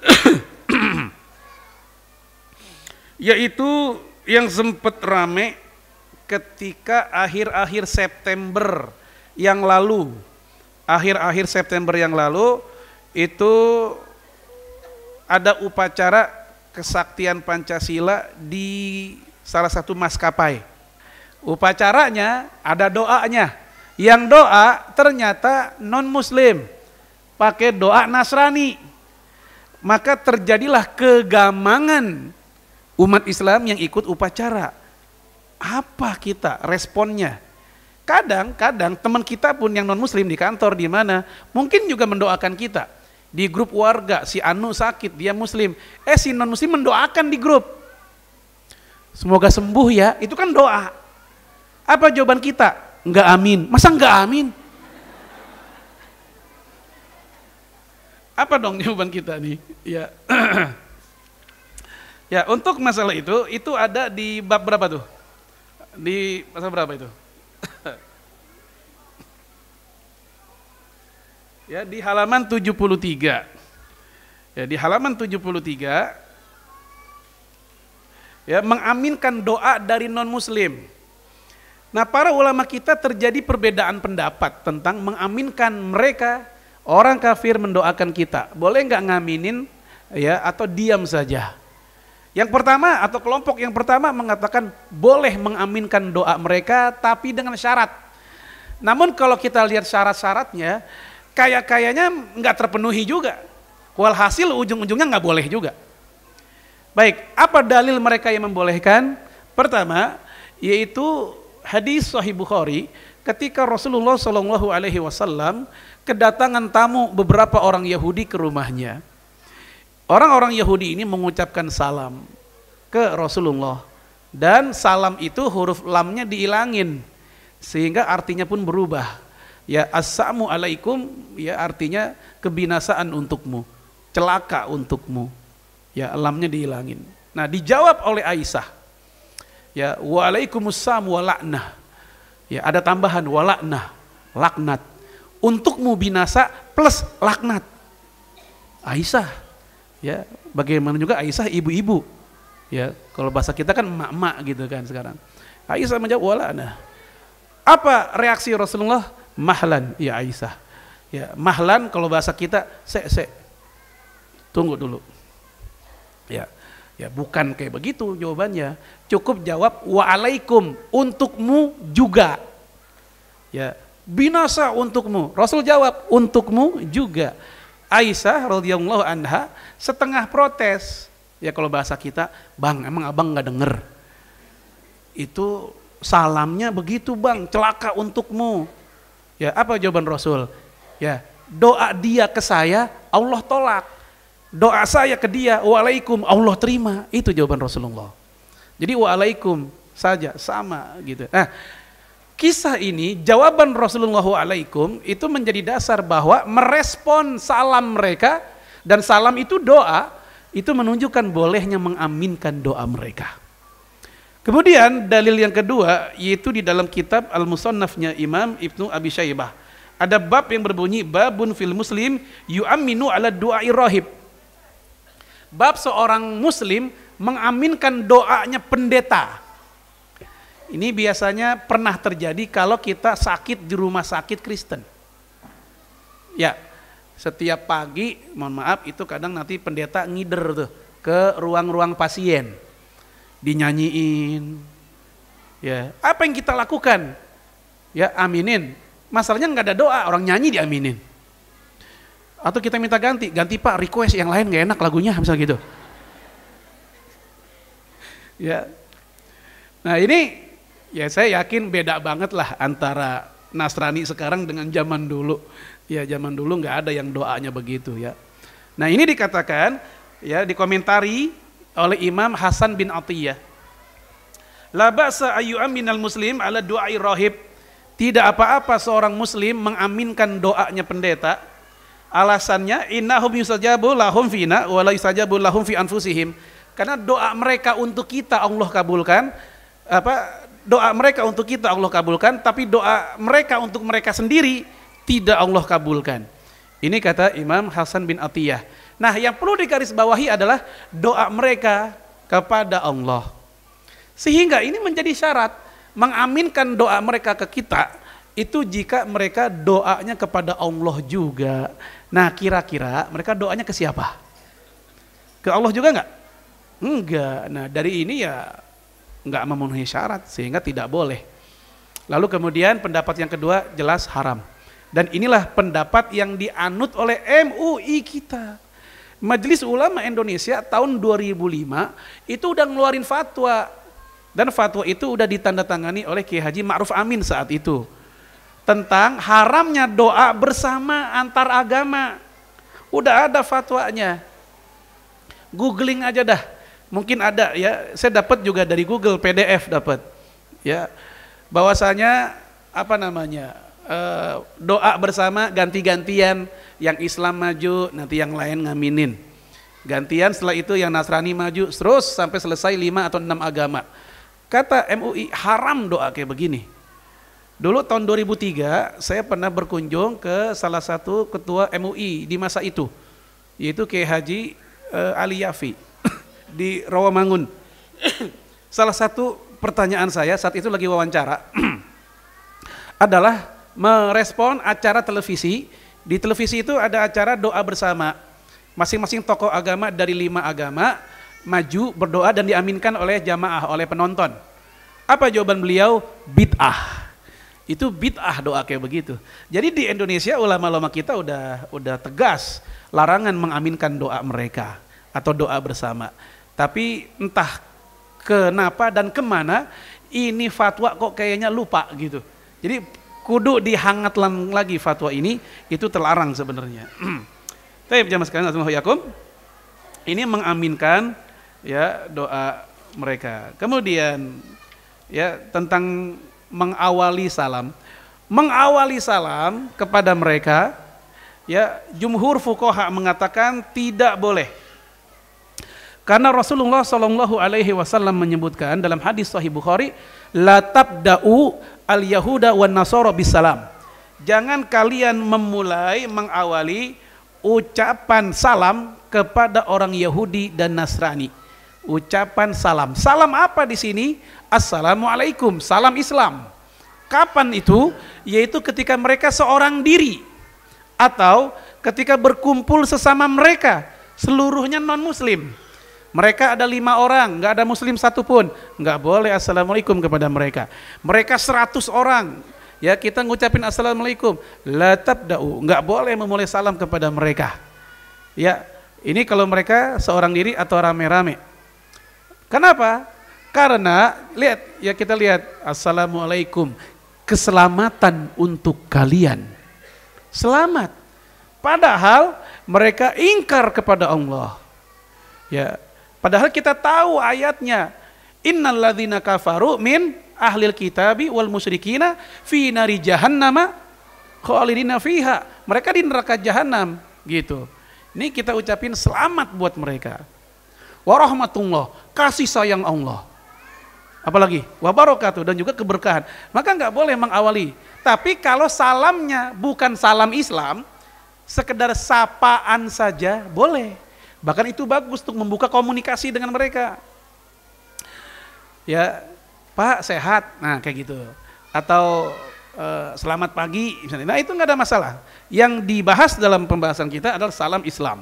[COUGHS] Yaitu yang sempat rame ketika akhir-akhir September yang lalu. Akhir-akhir September yang lalu itu ada upacara kesaktian Pancasila di salah satu maskapai. Upacaranya ada doanya. Yang doa ternyata non muslim. Pakai doa Nasrani. Maka terjadilah kegamangan umat Islam yang ikut upacara. Apa kita responnya? Kadang-kadang teman kita pun yang non muslim di kantor di mana mungkin juga mendoakan kita. Di grup warga si Anu sakit dia muslim. Eh si non muslim mendoakan di grup. Semoga sembuh ya. Itu kan doa. Apa jawaban kita? Enggak amin. Masa enggak amin? Apa dong jawaban kita nih? Ya. [CLEARS THROAT] Ya untuk masalah itu itu ada di bab berapa tuh di pasal berapa itu [LAUGHS] ya di halaman 73. Ya, di halaman 73 ya mengaminkan doa dari non muslim. Nah, para ulama kita terjadi perbedaan pendapat tentang mengaminkan mereka orang kafir mendoakan kita. Boleh nggak ngaminin ya atau diam saja? Yang pertama atau kelompok yang pertama mengatakan boleh mengaminkan doa mereka tapi dengan syarat. Namun kalau kita lihat syarat-syaratnya, kaya-kayanya nggak terpenuhi juga. Walhasil ujung-ujungnya nggak boleh juga. Baik, apa dalil mereka yang membolehkan? Pertama, yaitu hadis Sahih Bukhari ketika Rasulullah Shallallahu Alaihi Wasallam kedatangan tamu beberapa orang Yahudi ke rumahnya. Orang-orang Yahudi ini mengucapkan salam ke Rasulullah dan salam itu huruf lamnya diilangin sehingga artinya pun berubah. Ya assalamu alaikum ya artinya kebinasaan untukmu, celaka untukmu. Ya lamnya dihilangin. Nah dijawab oleh Aisyah. Ya waalaikumsalam walaknah. Ya ada tambahan walaknah, laknat untukmu binasa plus laknat. Aisyah, ya bagaimana juga Aisyah ibu-ibu, ya kalau bahasa kita kan emak-emak gitu kan sekarang. Aisyah menjawab wala nah. Apa reaksi Rasulullah? Mahlan ya Aisyah. Ya, mahlan kalau bahasa kita se se. Tunggu dulu. Ya. Ya, bukan kayak begitu jawabannya. Cukup jawab waalaikum untukmu juga. Ya, binasa untukmu. Rasul jawab, untukmu juga. Aisyah radhiyallahu anha setengah protes. Ya kalau bahasa kita, "Bang, emang Abang nggak denger?" Itu salamnya begitu, Bang, celaka untukmu. Ya, apa jawaban Rasul? Ya, doa dia ke saya, Allah tolak. Doa saya ke dia, waalaikum, Allah terima. Itu jawaban Rasulullah. Jadi waalaikum saja sama gitu. Nah, Kisah ini, jawaban Rasulullah alaikum itu menjadi dasar bahwa merespon salam mereka dan salam itu doa, itu menunjukkan bolehnya mengaminkan doa mereka. Kemudian dalil yang kedua yaitu di dalam kitab Al-Musannafnya Imam Ibnu Abi Syaibah. Ada bab yang berbunyi babun fil muslim yu'aminu ala du'ai rahib. Bab seorang muslim mengaminkan doanya pendeta. Ini biasanya pernah terjadi kalau kita sakit di rumah sakit Kristen. Ya, setiap pagi, mohon maaf, itu kadang nanti pendeta ngider tuh ke ruang-ruang pasien, dinyanyiin. Ya, apa yang kita lakukan? Ya, aminin. Masalahnya nggak ada doa, orang nyanyi diaminin. Atau kita minta ganti, ganti pak request yang lain nggak enak lagunya, misalnya gitu. Ya, nah ini ya saya yakin beda banget lah antara Nasrani sekarang dengan zaman dulu. Ya zaman dulu nggak ada yang doanya begitu ya. Nah ini dikatakan ya dikomentari oleh Imam Hasan bin Atiyah. La ba'sa ayu aminal muslim ala du'ai rahib. Tidak apa-apa seorang muslim mengaminkan doanya pendeta. Alasannya innahum yusajabu lahum fina wa la yusajabu lahum fi anfusihim. Karena doa mereka untuk kita Allah kabulkan apa doa mereka untuk kita Allah kabulkan, tapi doa mereka untuk mereka sendiri tidak Allah kabulkan. Ini kata Imam Hasan bin Atiyah. Nah, yang perlu digarisbawahi adalah doa mereka kepada Allah. Sehingga ini menjadi syarat mengaminkan doa mereka ke kita itu jika mereka doanya kepada Allah juga. Nah, kira-kira mereka doanya ke siapa? Ke Allah juga enggak? Enggak. Nah, dari ini ya nggak memenuhi syarat sehingga tidak boleh. Lalu kemudian pendapat yang kedua jelas haram. Dan inilah pendapat yang dianut oleh MUI kita. Majelis Ulama Indonesia tahun 2005 itu udah ngeluarin fatwa dan fatwa itu udah ditandatangani oleh Kiai Haji Ma'ruf Amin saat itu tentang haramnya doa bersama antar agama. Udah ada fatwanya. Googling aja dah mungkin ada ya. Saya dapat juga dari Google PDF dapat ya. Bahwasanya apa namanya uh, doa bersama ganti-gantian. Yang Islam maju nanti yang lain ngaminin. Gantian setelah itu yang Nasrani maju terus sampai selesai lima atau enam agama. Kata MUI haram doa kayak begini. Dulu tahun 2003 saya pernah berkunjung ke salah satu ketua MUI di masa itu yaitu Kiai Haji uh, Ali Yafi di Rawamangun. Salah satu pertanyaan saya saat itu lagi wawancara [CLEARS THROAT] adalah merespon acara televisi. Di televisi itu ada acara doa bersama. Masing-masing tokoh agama dari lima agama maju berdoa dan diaminkan oleh jamaah, oleh penonton. Apa jawaban beliau? Bid'ah. Itu bid'ah doa kayak begitu. Jadi di Indonesia ulama-ulama kita udah udah tegas larangan mengaminkan doa mereka atau doa bersama. Tapi entah kenapa dan ke mana, ini fatwa kok kayaknya lupa gitu. Jadi kudu dihangatkan lagi fatwa ini, itu terlarang sebenarnya. [CLEARS THROAT] Tapi jamaah sekalian, ini mengaminkan ya doa mereka. Kemudian ya tentang mengawali salam. Mengawali salam kepada mereka ya jumhur fuqaha mengatakan tidak boleh. Karena Rasulullah Shallallahu alaihi wasallam menyebutkan dalam hadis sahih Bukhari, la tabda'u al yahuda wan nasara bisalam. Jangan kalian memulai mengawali ucapan salam kepada orang Yahudi dan Nasrani. Ucapan salam. Salam apa di sini? Assalamualaikum, salam Islam. Kapan itu? Yaitu ketika mereka seorang diri atau ketika berkumpul sesama mereka, seluruhnya non Muslim. Mereka ada lima orang, nggak ada Muslim satupun, nggak boleh assalamualaikum kepada mereka. Mereka seratus orang, ya kita ngucapin assalamualaikum. La tabda'u. Nggak boleh memulai salam kepada mereka. Ya ini kalau mereka seorang diri atau rame-rame. Kenapa? Karena lihat ya kita lihat assalamualaikum keselamatan untuk kalian. Selamat. Padahal mereka ingkar kepada Allah. Ya padahal kita tahu ayatnya innalladzina kafaru min ahlil kitabi wal musyrikina fi nari jahannama khalidina fiha. Mereka di neraka jahanam gitu. Ini kita ucapin selamat buat mereka. Warahmatullah, kasih sayang Allah. Apalagi wabarakatuh dan juga keberkahan. Maka nggak boleh mengawali. Tapi kalau salamnya bukan salam Islam, sekedar sapaan saja boleh. Bahkan itu bagus untuk membuka komunikasi dengan mereka. Ya, Pak sehat, nah kayak gitu. Atau e, selamat pagi, misalnya. Nah itu nggak ada masalah. Yang dibahas dalam pembahasan kita adalah salam Islam.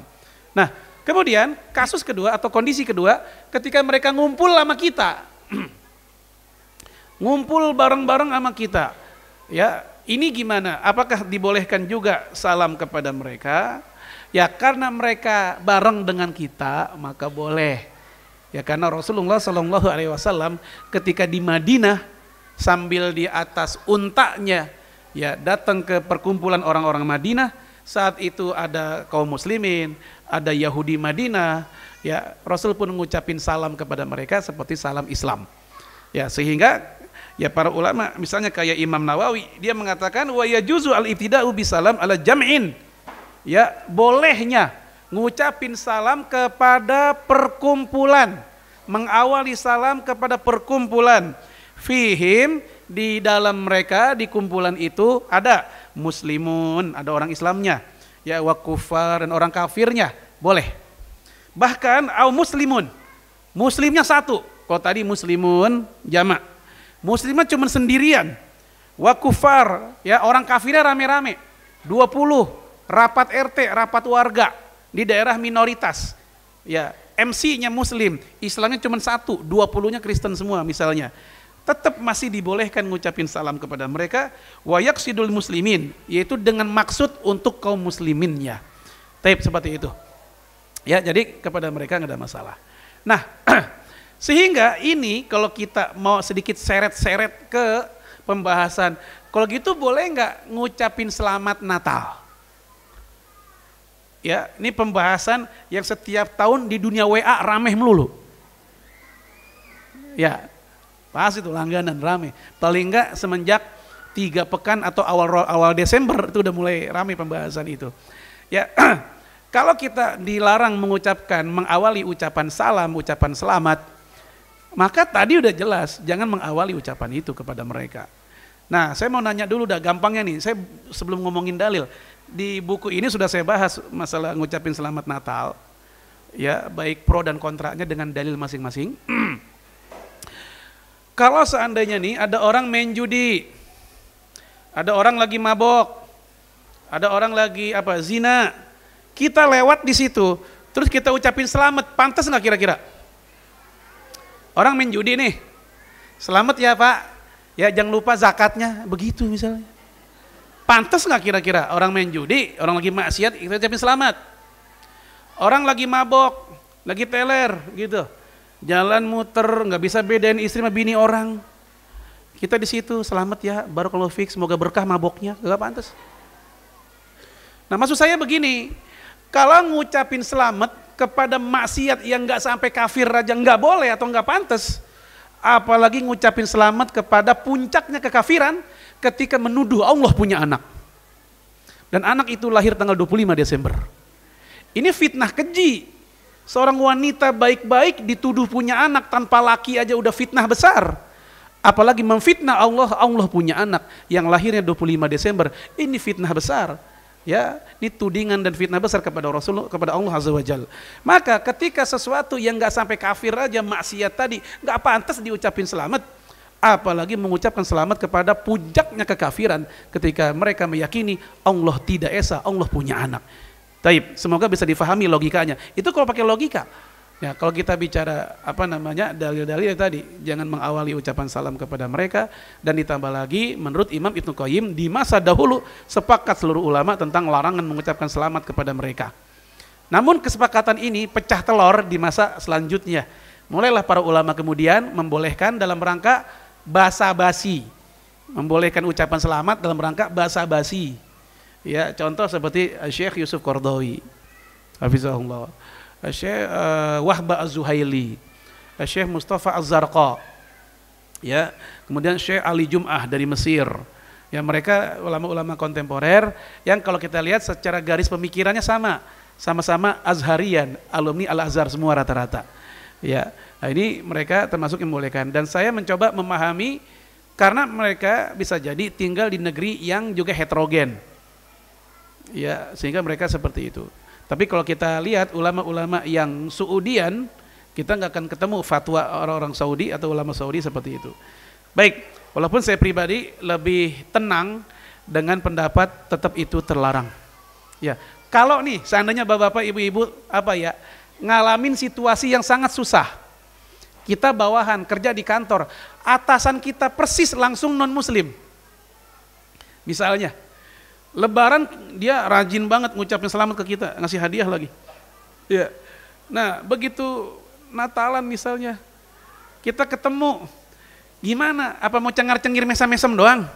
Nah kemudian kasus kedua atau kondisi kedua, ketika mereka ngumpul sama kita, [CLEARS THROAT] ngumpul bareng-bareng sama kita, ya ini gimana? Apakah dibolehkan juga salam kepada mereka? Ya karena mereka bareng dengan kita, maka boleh. Ya karena Rasulullah Shallallahu Alaihi Wasallam ketika di Madinah sambil di atas untanya ya datang ke perkumpulan orang-orang Madinah saat itu ada kaum muslimin, ada Yahudi Madinah, ya Rasul pun mengucapin salam kepada mereka seperti salam Islam. Ya sehingga ya para ulama misalnya kayak Imam Nawawi dia mengatakan wa yajuzu al ibtida'u bisalam ala jam'in. Ya bolehnya ngucapin salam kepada perkumpulan, mengawali salam kepada perkumpulan. Fihim di dalam mereka di kumpulan itu ada muslimun, ada orang Islamnya, ya wakufar dan orang kafirnya, boleh. Bahkan au muslimun, muslimnya satu. Kalau tadi muslimun jamak, muslimnya cuma sendirian. Wakufar, ya orang kafirnya rame-rame, 20 rapat RT, rapat warga di daerah minoritas. Ya, MC-nya muslim, Islamnya cuma satu, 20-nya Kristen semua misalnya. Tetap masih dibolehkan ngucapin salam kepada mereka wayak sidul muslimin, yaitu dengan maksud untuk kaum musliminnya. Taib seperti itu. Ya, jadi kepada mereka nggak ada masalah. Nah, [CLEARS THROAT] sehingga ini kalau kita mau sedikit seret-seret ke pembahasan, kalau gitu boleh nggak ngucapin selamat Natal? Ya, ini pembahasan yang setiap tahun di dunia WA rameh melulu. Ya, pas itu langganan rame. Paling enggak semenjak tiga pekan atau awal awal Desember itu udah mulai rame pembahasan itu. Ya, [CLEARS THROAT] kalau kita dilarang mengucapkan, mengawali ucapan salam, ucapan selamat, maka tadi udah jelas, jangan mengawali ucapan itu kepada mereka. Nah, saya mau nanya dulu dah gampangnya nih, saya sebelum ngomongin dalil, di buku ini sudah saya bahas masalah ngucapin selamat Natal. Ya, baik pro dan kontranya dengan dalil masing-masing. [CLEARS THROAT] Kalau seandainya nih ada orang main judi, ada orang lagi mabok, ada orang lagi apa zina, kita lewat di situ, terus kita ucapin selamat, pantas nggak kira-kira? Orang main judi nih, selamat ya pak, ya jangan lupa zakatnya, begitu misalnya. Pantas nggak kira-kira orang main judi, orang lagi maksiat, kita ucapin selamat. Orang lagi mabok, lagi teler gitu. jalan muter, nggak bisa bedain istri sama bini orang. Kita di situ selamat ya, baru kalau fix, semoga berkah maboknya, gak pantas. Nah maksud saya begini, kalau ngucapin selamat kepada maksiat yang nggak sampai kafir aja nggak boleh atau nggak pantas, apalagi ngucapin selamat kepada puncaknya kekafiran ketika menuduh Allah punya anak. Dan anak itu lahir tanggal 25 Desember. Ini fitnah keji. Seorang wanita baik-baik dituduh punya anak tanpa laki aja udah fitnah besar. Apalagi memfitnah Allah, Allah punya anak yang lahirnya 25 Desember. Ini fitnah besar ya ini tudingan dan fitnah besar kepada Rasulullah kepada Allah Azza Wajalla. Maka ketika sesuatu yang nggak sampai kafir aja maksiat tadi nggak pantas diucapin selamat, apalagi mengucapkan selamat kepada puncaknya kekafiran ketika mereka meyakini Allah tidak esa, Allah punya anak. Taib, semoga bisa difahami logikanya. Itu kalau pakai logika. Ya, kalau kita bicara apa namanya dalil-dalil tadi, jangan mengawali ucapan salam kepada mereka dan ditambah lagi menurut Imam Ibnu Qayyim di masa dahulu sepakat seluruh ulama tentang larangan mengucapkan selamat kepada mereka. Namun kesepakatan ini pecah telur di masa selanjutnya. Mulailah para ulama kemudian membolehkan dalam rangka basa-basi. Membolehkan ucapan selamat dalam rangka basa-basi. Ya, contoh seperti Syekh Yusuf Kordowi. Hafizahullah Syekh uh, Wahba Az-Zuhaili, Syekh Mustafa Az-Zarqa, ya, kemudian Syekh Ali Jum'ah dari Mesir. Ya, mereka ulama-ulama kontemporer yang kalau kita lihat secara garis pemikirannya sama, sama-sama Azharian, alumni Al-Azhar semua rata-rata. Ya, nah ini mereka termasuk yang membolehkan dan saya mencoba memahami karena mereka bisa jadi tinggal di negeri yang juga heterogen. Ya, sehingga mereka seperti itu. Tapi kalau kita lihat ulama-ulama yang Saudian, kita nggak akan ketemu fatwa orang-orang Saudi atau ulama Saudi seperti itu. Baik, walaupun saya pribadi lebih tenang dengan pendapat tetap itu terlarang. Ya, kalau nih seandainya bapak-bapak, ibu-ibu apa ya ngalamin situasi yang sangat susah, kita bawahan kerja di kantor, atasan kita persis langsung non Muslim. Misalnya, Lebaran dia rajin banget ngucapin selamat ke kita, ngasih hadiah lagi. Ya. Nah, begitu Natalan misalnya, kita ketemu, gimana? Apa mau cengar-cengir mesem-mesem doang?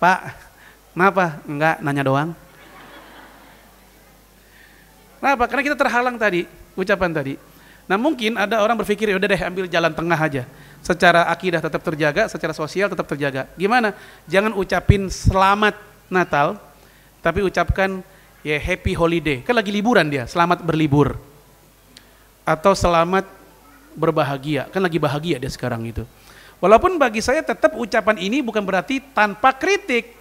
Pak, kenapa? Enggak, nanya doang. Kenapa? Karena kita terhalang tadi, ucapan tadi. Nah mungkin ada orang berpikir, ya udah deh ambil jalan tengah aja. Secara akidah tetap terjaga, secara sosial tetap terjaga. Gimana? Jangan ucapin selamat Natal, tapi ucapkan ya happy holiday. Kan lagi liburan dia, selamat berlibur. Atau selamat berbahagia, kan lagi bahagia dia sekarang itu. Walaupun bagi saya tetap ucapan ini bukan berarti tanpa kritik.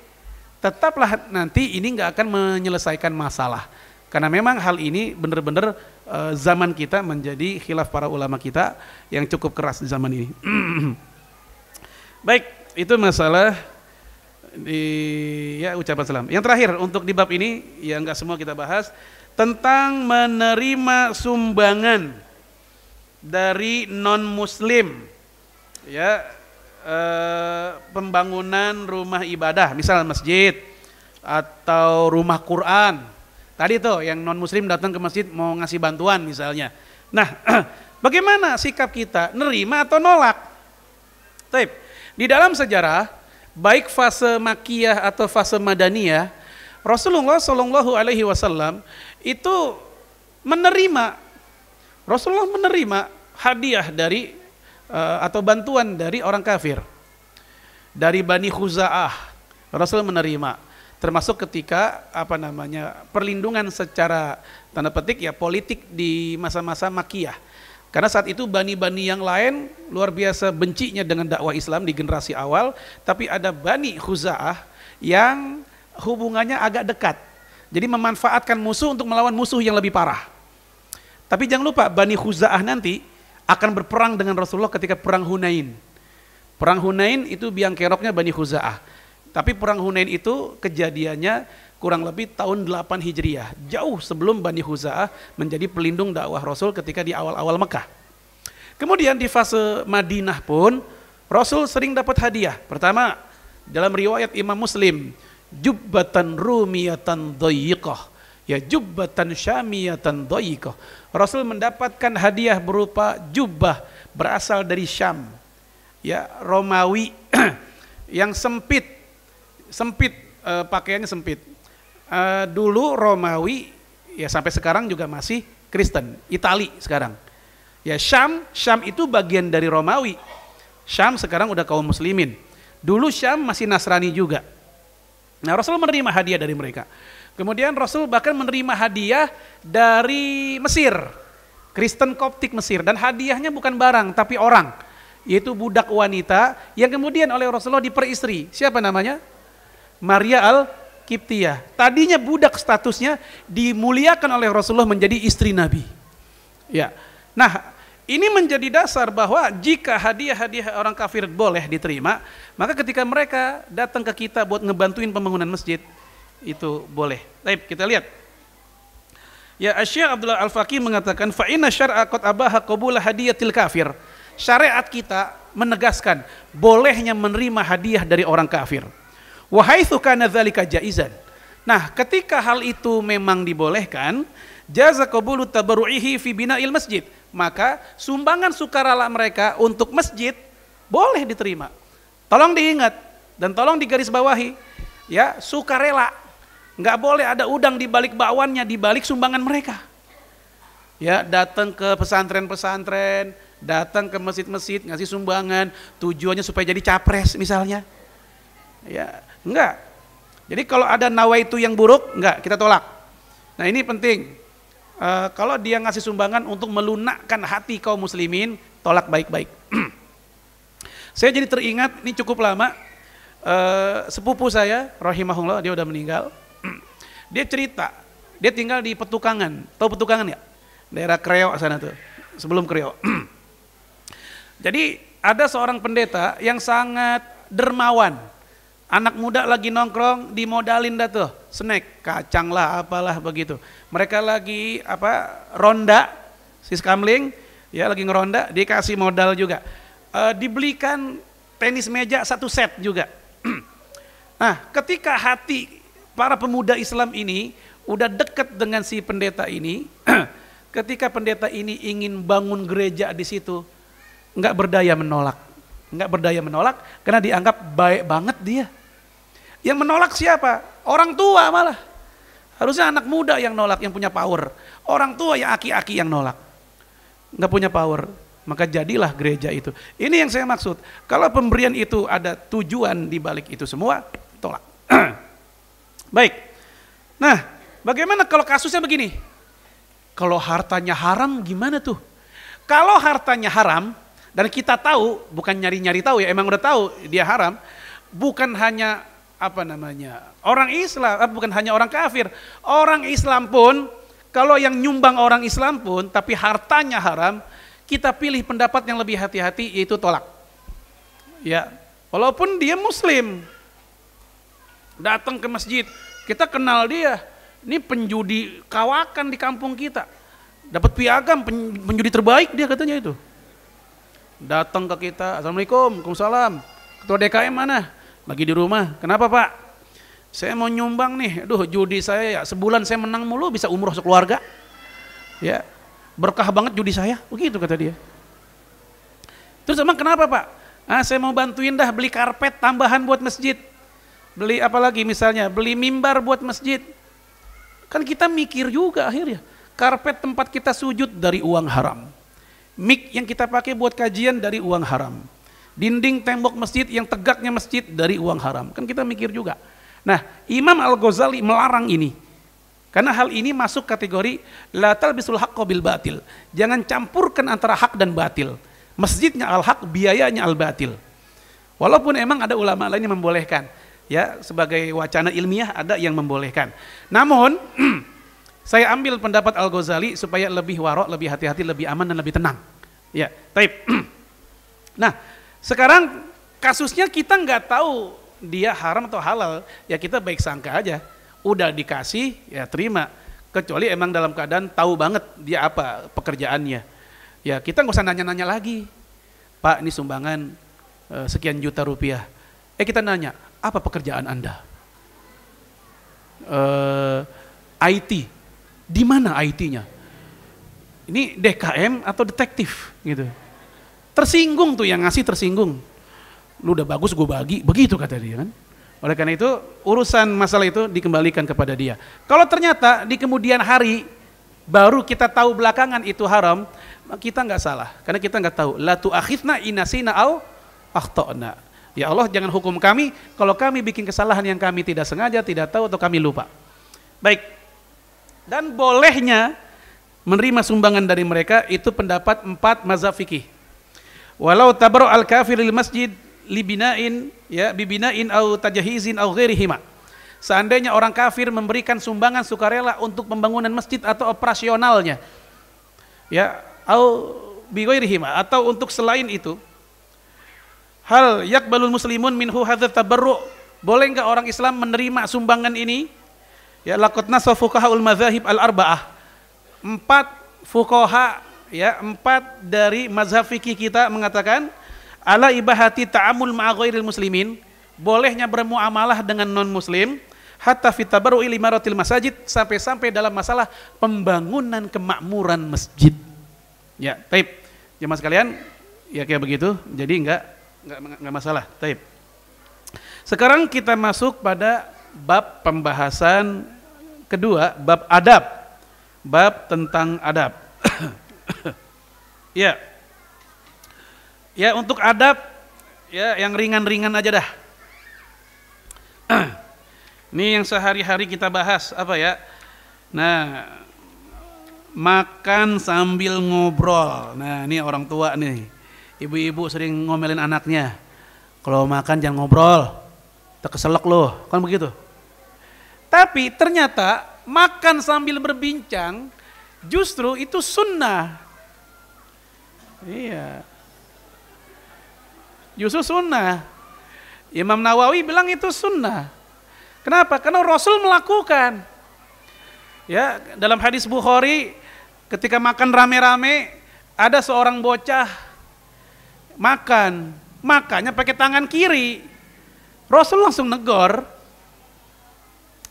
Tetaplah nanti ini nggak akan menyelesaikan masalah. Karena memang hal ini benar-benar e, zaman kita menjadi khilaf para ulama kita yang cukup keras di zaman ini. [CLEARS THROAT] Baik, itu masalah di ya ucapan salam. Yang terakhir untuk di bab ini yang enggak semua kita bahas tentang menerima sumbangan dari non muslim ya eh, pembangunan rumah ibadah misal masjid atau rumah Quran tadi tuh yang non muslim datang ke masjid mau ngasih bantuan misalnya nah [CLEARS THROAT] bagaimana sikap kita nerima atau nolak Taip. di dalam sejarah baik fase makiyah atau fase madaniyah, Rasulullah Shallallahu Alaihi Wasallam itu menerima Rasulullah menerima hadiah dari uh, atau bantuan dari orang kafir. Dari Bani Khuzaah Rasul menerima. Termasuk ketika apa namanya perlindungan secara tanda petik ya politik di masa-masa makiyah karena saat itu bani-bani yang lain luar biasa bencinya dengan dakwah Islam di generasi awal, tapi ada bani Khuza'ah yang hubungannya agak dekat. Jadi memanfaatkan musuh untuk melawan musuh yang lebih parah. Tapi jangan lupa Bani Khuza'ah nanti akan berperang dengan Rasulullah ketika perang Hunain. Perang Hunain itu biang keroknya Bani Khuza'ah. Tapi perang Hunain itu kejadiannya kurang lebih tahun 8 Hijriah, jauh sebelum Bani Huza'ah menjadi pelindung dakwah Rasul ketika di awal-awal Mekah. Kemudian di fase Madinah pun Rasul sering dapat hadiah. Pertama, dalam riwayat Imam Muslim, jubbatan rumiyatan Ya jubbatan syamiyatan. Rasul mendapatkan hadiah berupa jubah berasal dari Syam. Ya, Romawi [CLEARS THROAT] yang sempit. Sempit uh, pakaiannya sempit. Uh, dulu Romawi ya sampai sekarang juga masih Kristen, Itali sekarang. Ya Syam, Syam itu bagian dari Romawi. Syam sekarang udah kaum muslimin. Dulu Syam masih Nasrani juga. Nah Rasul menerima hadiah dari mereka. Kemudian Rasul bahkan menerima hadiah dari Mesir, Kristen Koptik Mesir. Dan hadiahnya bukan barang, tapi orang. Yaitu budak wanita yang kemudian oleh Rasulullah diperistri. Siapa namanya? Maria al Kiptia. Tadinya budak statusnya dimuliakan oleh Rasulullah menjadi istri Nabi. Ya. Nah, ini menjadi dasar bahwa jika hadiah-hadiah orang kafir boleh diterima, maka ketika mereka datang ke kita buat ngebantuin pembangunan masjid, itu boleh. Baik, kita lihat. Ya Syekh Abdullah Al-Faqih mengatakan fa inna syar'a qad abaha qabula hadiyatil kafir. Syariat kita menegaskan bolehnya menerima hadiah dari orang kafir. Wa haitsu kana dzalika jaizan. Nah, ketika hal itu memang dibolehkan, jaza qabulu tabarru'ihi fi bina'il masjid maka sumbangan sukarela mereka untuk masjid boleh diterima. Tolong diingat dan tolong digarisbawahi, ya sukarela, nggak boleh ada udang di balik bakwannya, di balik sumbangan mereka. Ya datang ke pesantren-pesantren, datang ke masjid-masjid ngasih sumbangan, tujuannya supaya jadi capres misalnya. Ya enggak. Jadi kalau ada nawa itu yang buruk, enggak kita tolak. Nah ini penting uh, kalau dia ngasih sumbangan untuk melunakkan hati kaum muslimin, tolak baik-baik. [CLEARS THROAT] saya jadi teringat, ini cukup lama, uh, sepupu saya, rahimahullah, dia udah meninggal. [CLEARS THROAT] dia cerita, dia tinggal di Petukangan, tahu Petukangan ya? Daerah Kreo sana tuh, sebelum Kreo. [CLEARS THROAT] jadi ada seorang pendeta yang sangat dermawan, Anak muda lagi nongkrong dimodalin dah tuh, snack, kacang lah apalah begitu. Mereka lagi apa ronda, si skamling, ya lagi ngeronda, dikasih modal juga. E, dibelikan tenis meja satu set juga. [CLEARS THROAT] nah, ketika hati para pemuda Islam ini udah deket dengan si pendeta ini, [CLEARS THROAT] ketika pendeta ini ingin bangun gereja di situ, nggak berdaya menolak, nggak berdaya menolak karena dianggap baik banget dia yang menolak siapa? Orang tua malah. Harusnya anak muda yang nolak, yang punya power. Orang tua yang aki-aki yang nolak. Nggak punya power. Maka jadilah gereja itu. Ini yang saya maksud. Kalau pemberian itu ada tujuan di balik itu semua, tolak. [CLEARS THROAT] Baik. Nah, bagaimana kalau kasusnya begini? Kalau hartanya haram gimana tuh? Kalau hartanya haram, dan kita tahu, bukan nyari-nyari tahu ya, emang udah tahu dia haram, bukan hanya apa namanya orang Islam eh, bukan hanya orang kafir. Orang Islam pun kalau yang nyumbang orang Islam pun tapi hartanya haram kita pilih pendapat yang lebih hati-hati yaitu tolak. Ya walaupun dia Muslim. Datang ke masjid kita kenal dia. Ini penjudi kawakan di kampung kita. Dapat piagam penjudi terbaik dia katanya itu. Datang ke kita assalamualaikum waalaikumsalam. Ketua DKM mana lagi di rumah. Kenapa Pak? Saya mau nyumbang nih. Aduh judi saya ya sebulan saya menang mulu bisa umroh sekeluarga. Ya berkah banget judi saya. Begitu kata dia. Terus emang kenapa Pak? Ah, saya mau bantuin dah beli karpet tambahan buat masjid. Beli apa lagi misalnya? Beli mimbar buat masjid. Kan kita mikir juga akhirnya. Karpet tempat kita sujud dari uang haram. Mik yang kita pakai buat kajian dari uang haram dinding tembok masjid yang tegaknya masjid dari uang haram. Kan kita mikir juga. Nah, Imam Al-Ghazali melarang ini. Karena hal ini masuk kategori la talbisul haqqo bil batil. Jangan campurkan antara hak dan batil. Masjidnya al-haq, biayanya al-batil. Walaupun emang ada ulama lain yang membolehkan. Ya, sebagai wacana ilmiah ada yang membolehkan. Namun, [CLEARS THROAT] saya ambil pendapat Al-Ghazali supaya lebih warok, lebih hati-hati, lebih aman dan lebih tenang. Ya, taib. [CLEARS THROAT] nah, sekarang kasusnya kita nggak tahu dia haram atau halal, ya kita baik sangka aja. Udah dikasih, ya terima. Kecuali emang dalam keadaan tahu banget dia apa pekerjaannya. Ya kita nggak usah nanya-nanya lagi. Pak ini sumbangan e, sekian juta rupiah. Eh kita nanya, apa pekerjaan Anda? E, IT. Di mana IT-nya? Ini DKM atau detektif gitu. Tersinggung tuh yang ngasih tersinggung. Lu udah bagus gue bagi, begitu kata dia kan. Oleh karena itu urusan masalah itu dikembalikan kepada dia. Kalau ternyata di kemudian hari baru kita tahu belakangan itu haram, kita nggak salah karena kita nggak tahu. La tu'akhidna inasina au akhtana. Ya Allah jangan hukum kami kalau kami bikin kesalahan yang kami tidak sengaja, tidak tahu atau kami lupa. Baik. Dan bolehnya menerima sumbangan dari mereka itu pendapat empat mazhab fikih. Walau tabaru al kafiril masjid libinain ya bibinain au tajahizin au ghairihima. Seandainya orang kafir memberikan sumbangan sukarela untuk pembangunan masjid atau operasionalnya. Ya, au bighairihima atau untuk selain itu. Hal yakbalul muslimun minhu hadzal tabarru. Boleh enggak orang Islam menerima sumbangan ini? Ya laqad nasafukahaul madzahib al-arba'ah. Empat fuqaha ya, empat dari mazhab fikih kita mengatakan ala ibahati ta'amul ma'aghairil muslimin bolehnya bermuamalah dengan non muslim hatta fitabaru ilimaratil masajid sampai-sampai dalam masalah pembangunan kemakmuran masjid. Ya taib. Jemaah sekalian ya kayak begitu. Jadi enggak enggak, enggak masalah. Taib. Sekarang kita masuk pada bab pembahasan kedua bab adab. Bab tentang adab [CLEARS THROAT] [COUGHS] ya Ya untuk adab ya yang ringan-ringan aja dah. [COUGHS] Ini yang sehari-hari kita bahas apa ya? Nah, makan sambil ngobrol. Nah, ini orang tua nih. Ibu-ibu sering ngomelin anaknya. Kalau makan jangan ngobrol. Terkeselak loh, kan begitu. Tapi ternyata makan sambil berbincang justru itu sunnah. Iya, Justru sunnah. Imam Nawawi bilang itu sunnah. Kenapa? Karena Rasul melakukan. Ya, dalam hadis Bukhari ketika makan rame-rame ada seorang bocah makan, makanya pakai tangan kiri. Rasul langsung negor.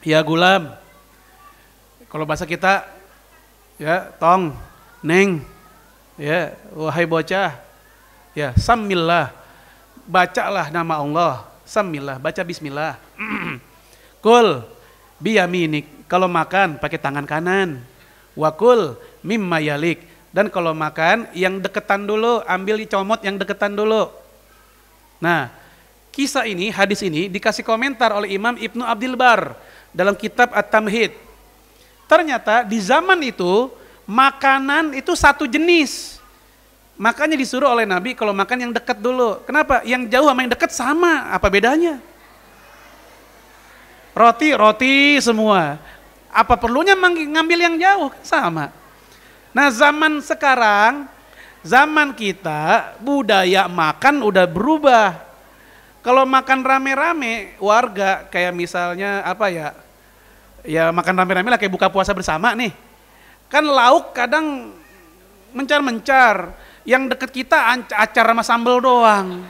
Ya gulam. Kalau bahasa kita ya tong, neng, ya wahai bocah, ya samillah bacalah nama Allah, samillah, baca bismillah. [CLEARS THROAT] Kul biyaminik, kalau makan pakai tangan kanan. Wakul mimma yalik. Dan kalau makan yang deketan dulu, ambil dicomot yang deketan dulu. Nah, kisah ini, hadis ini dikasih komentar oleh Imam Ibnu Abdul Bar dalam kitab At-Tamhid. Ternyata di zaman itu makanan itu satu jenis. Makanya disuruh oleh Nabi kalau makan yang dekat dulu. Kenapa? Yang jauh sama yang dekat sama. Apa bedanya? Roti, roti semua. Apa perlunya ngambil yang jauh? Sama. Nah zaman sekarang, zaman kita budaya makan udah berubah. Kalau makan rame-rame warga kayak misalnya apa ya? Ya makan rame-rame lah kayak buka puasa bersama nih. Kan lauk kadang mencar-mencar yang deket kita acar sama sambal doang.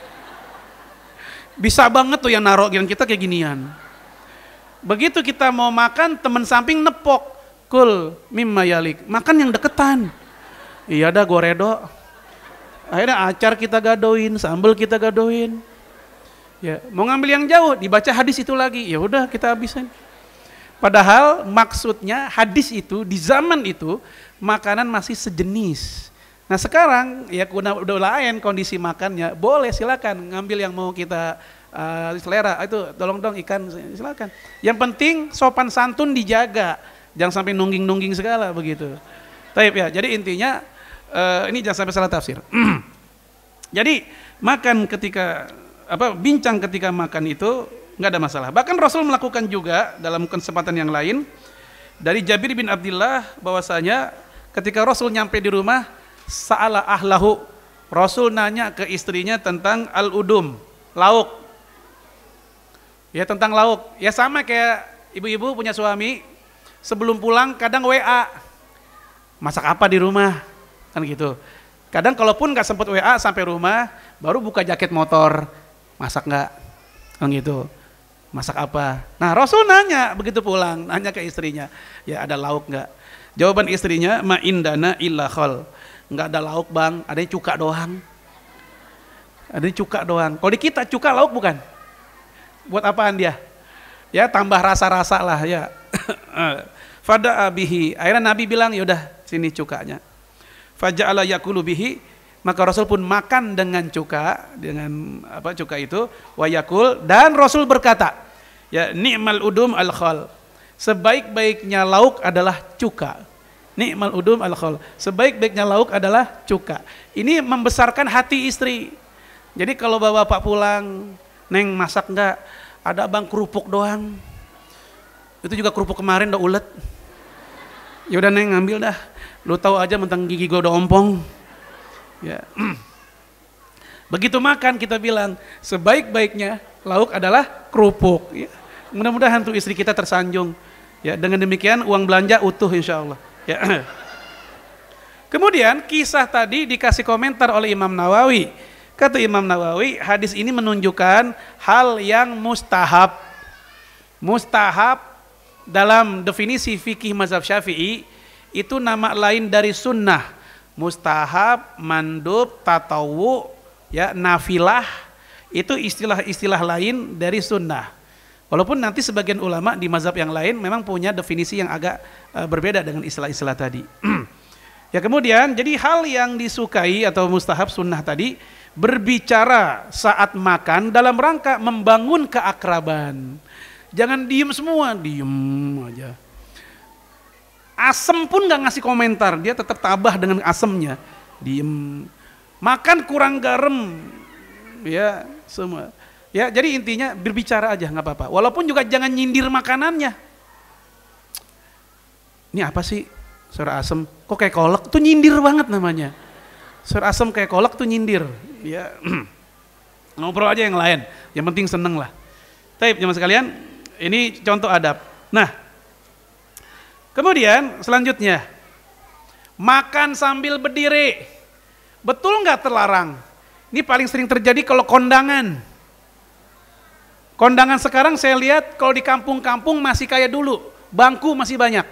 Bisa banget tuh yang naruh kita kayak ginian. Begitu kita mau makan, teman samping nepok. Kul mimma yalik. Makan yang deketan. Iya dah goredo. Akhirnya acar kita gadoin, sambal kita gadoin. Ya, mau ngambil yang jauh, dibaca hadis itu lagi. Ya udah kita habisin. Padahal maksudnya hadis itu di zaman itu makanan masih sejenis. Nah sekarang ya udah, lain kondisi makannya, boleh silakan ngambil yang mau kita uh, selera itu tolong dong ikan silakan. Yang penting sopan santun dijaga, jangan sampai nungging-nungging segala begitu. Taib ya. Jadi intinya uh, ini jangan sampai salah tafsir. [CLEARS THROAT] Jadi makan ketika apa bincang ketika makan itu nggak ada masalah. Bahkan Rasul melakukan juga dalam kesempatan yang lain dari Jabir bin Abdullah bahwasanya ketika Rasul nyampe di rumah Sa'ala ahlahu. Rasul nanya ke istrinya tentang al-udum, lauk. Ya tentang lauk. Ya sama kayak ibu-ibu punya suami, sebelum pulang kadang WA. Masak apa di rumah? Kan gitu. Kadang kalaupun nggak sempat WA sampai rumah, baru buka jaket motor. Masak nggak? Kan gitu. Masak apa? Nah Rasul nanya begitu pulang, nanya ke istrinya, ya ada lauk nggak? Jawaban istrinya, ma indana illa khol. Nggak ada lauk bang, ada cuka doang. Ada cuka doang. Kalau di kita cuka lauk bukan? Buat apaan dia? Ya tambah rasa-rasa lah ya. [CLEARS THROAT] Fada abihi. Akhirnya Nabi bilang, yaudah sini cukanya. Faja'ala yakulu bihi. Maka Rasul pun makan dengan cuka, dengan apa cuka itu, wayakul dan Rasul berkata, ya ni'mal udum al khal. Sebaik-baiknya lauk adalah cuka. Ni'mal udum al khal. Sebaik-baiknya lauk adalah cuka. Ini membesarkan hati istri. Jadi kalau bawa bapak pulang, neng masak enggak? Ada bang kerupuk doang. Itu juga kerupuk kemarin udah ulet. Ya udah neng ngambil dah. Lu tahu aja mentang gigi gue udah ompong. Ya. Begitu makan kita bilang sebaik-baiknya lauk adalah kerupuk. Ya. Mudah-mudahan tuh istri kita tersanjung. Ya, dengan demikian uang belanja utuh insya Allah. Ya. [CLEARS THROAT] Kemudian kisah tadi dikasih komentar oleh Imam Nawawi. Kata Imam Nawawi, hadis ini menunjukkan hal yang mustahab. Mustahab dalam definisi fikih mazhab syafi'i itu nama lain dari sunnah mustahab, mandub, tatawu, ya nafilah itu istilah-istilah lain dari sunnah. Walaupun nanti sebagian ulama di mazhab yang lain memang punya definisi yang agak uh, berbeda dengan istilah-istilah tadi. [CLEARS THROAT] ya kemudian jadi hal yang disukai atau mustahab sunnah tadi berbicara saat makan dalam rangka membangun keakraban. Jangan diem semua, diem aja. Asem pun nggak ngasih komentar, dia tetap tabah dengan asemnya. Diem. Makan kurang garam, ya semua. Ya, jadi intinya berbicara aja nggak apa-apa. Walaupun juga jangan nyindir makanannya. Ini apa sih? Suara asem, kok kayak kolak? Tuh nyindir banget namanya. Suara asem kayak kolak tuh nyindir. Ya, [CLEARS THROAT] ngobrol aja yang lain. Yang penting seneng lah. Tapi jemaah sekalian, ini contoh adab. Nah, Kemudian selanjutnya, makan sambil berdiri. Betul nggak terlarang? Ini paling sering terjadi kalau kondangan. Kondangan sekarang saya lihat kalau di kampung-kampung masih kayak dulu, bangku masih banyak.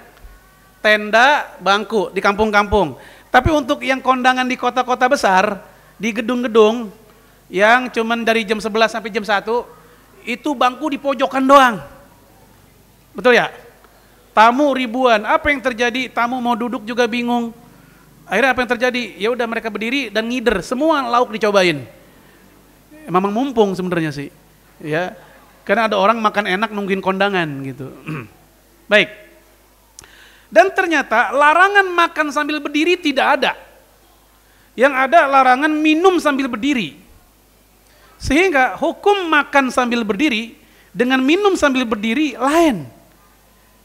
Tenda, bangku di kampung-kampung. Tapi untuk yang kondangan di kota-kota besar, di gedung-gedung yang cuman dari jam 11 sampai jam 1, itu bangku di pojokan doang. Betul ya? Tamu ribuan, apa yang terjadi? Tamu mau duduk juga bingung. Akhirnya apa yang terjadi? Ya udah mereka berdiri dan ngider, semua lauk dicobain. Memang mumpung sebenarnya sih. Ya. Karena ada orang makan enak nungguin kondangan gitu. [CLEARS THROAT] Baik. Dan ternyata larangan makan sambil berdiri tidak ada. Yang ada larangan minum sambil berdiri. Sehingga hukum makan sambil berdiri dengan minum sambil berdiri lain.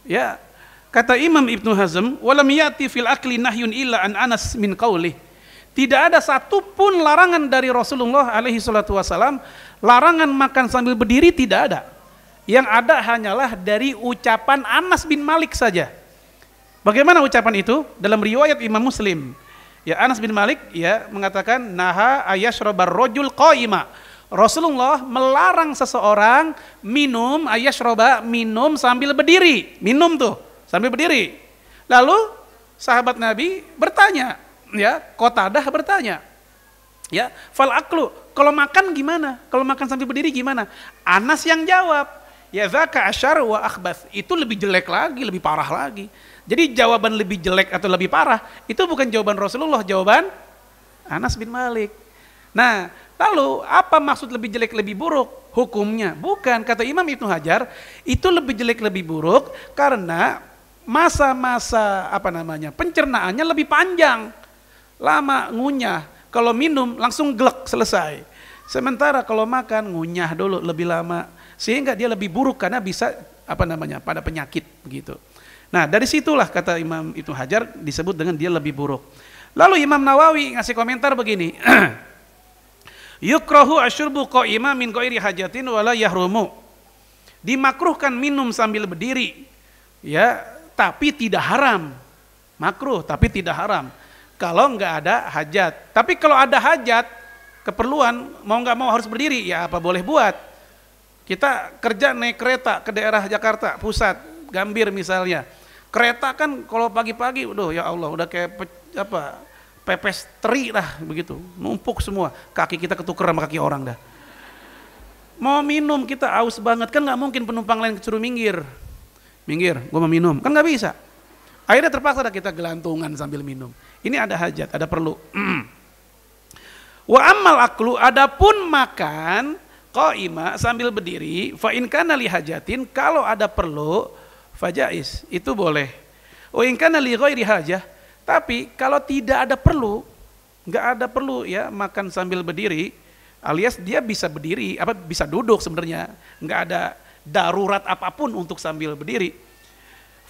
Ya, kata Imam Ibnu Hazm, "Walam yati fil akli nahyun illa an Anas min qauli." Tidak ada satupun larangan dari Rasulullah alaihi salatu wasalam, larangan makan sambil berdiri tidak ada. Yang ada hanyalah dari ucapan Anas bin Malik saja. Bagaimana ucapan itu? Dalam riwayat Imam Muslim. Ya Anas bin Malik ya mengatakan naha ayashrabar rojul qaima Rasulullah melarang seseorang minum ayashroba minum sambil berdiri. Minum tuh sambil berdiri. Lalu sahabat Nabi bertanya, ya, Qatadah bertanya. Ya, fal aklu, kalau makan gimana? Kalau makan sambil berdiri gimana? Anas yang jawab, ya zaka asyar wa akhbath. Itu lebih jelek lagi, lebih parah lagi. Jadi jawaban lebih jelek atau lebih parah, itu bukan jawaban Rasulullah, jawaban Anas bin Malik. Nah, Lalu apa maksud lebih jelek lebih buruk? Hukumnya bukan kata Imam Ibnu Hajar itu lebih jelek lebih buruk karena masa-masa apa namanya pencernaannya lebih panjang, lama ngunyah. Kalau minum langsung glek selesai. Sementara kalau makan ngunyah dulu lebih lama sehingga dia lebih buruk karena bisa apa namanya pada penyakit begitu. Nah dari situlah kata Imam Ibnu Hajar disebut dengan dia lebih buruk. Lalu Imam Nawawi ngasih komentar begini. [CLEARS THROAT] Yukrohu asyurbu qa'ima min ghairi hajatin wala yahrumu. Dimakruhkan minum sambil berdiri. Ya, tapi tidak haram. Makruh tapi tidak haram. Kalau nggak ada hajat. Tapi kalau ada hajat, keperluan mau nggak mau harus berdiri, ya apa boleh buat. Kita kerja naik kereta ke daerah Jakarta pusat, Gambir misalnya. Kereta kan kalau pagi-pagi, udah ya Allah, udah kayak pe, apa pepes teri lah begitu, numpuk semua. Kaki kita ketuker sama kaki orang dah. Mau minum kita aus banget kan nggak mungkin penumpang lain suruh minggir, minggir, gue mau minum kan nggak bisa. Akhirnya terpaksa dah kita gelantungan sambil minum. Ini ada hajat, ada perlu. [CLEARS THROAT] Wa amal aklu, adapun makan qaima sambil berdiri, fa in li hajatin, kalau ada perlu fajais, itu boleh. Wa in kana li ghairi hajah, tapi kalau tidak ada perlu, nggak ada perlu ya makan sambil berdiri, alias dia bisa berdiri, apa bisa duduk sebenarnya, nggak ada darurat apa pun untuk sambil berdiri.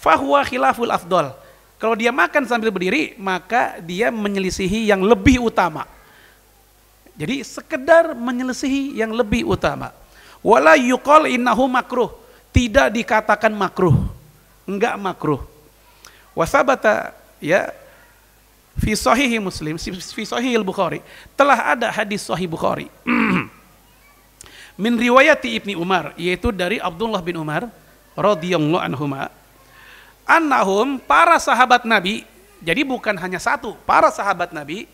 Fahuwa khilaful afdol. Kalau dia makan sambil berdiri, maka dia menyelisihi yang lebih utama. Jadi sekedar menyelesaikan yang lebih utama. Wala yuqal innahu makruh. Tidak dikatakan makruh. Enggak makruh. Wasabata ya fi sahihi Muslim, fi sahih Bukhari, telah ada hadis sahih Bukhari. [CLEARS THROAT] Min riwayati Ibni Umar, yaitu dari Abdullah bin Umar radhiyallahu anhuma. Annahum para sahabat Nabi, jadi bukan hanya satu, para sahabat Nabi.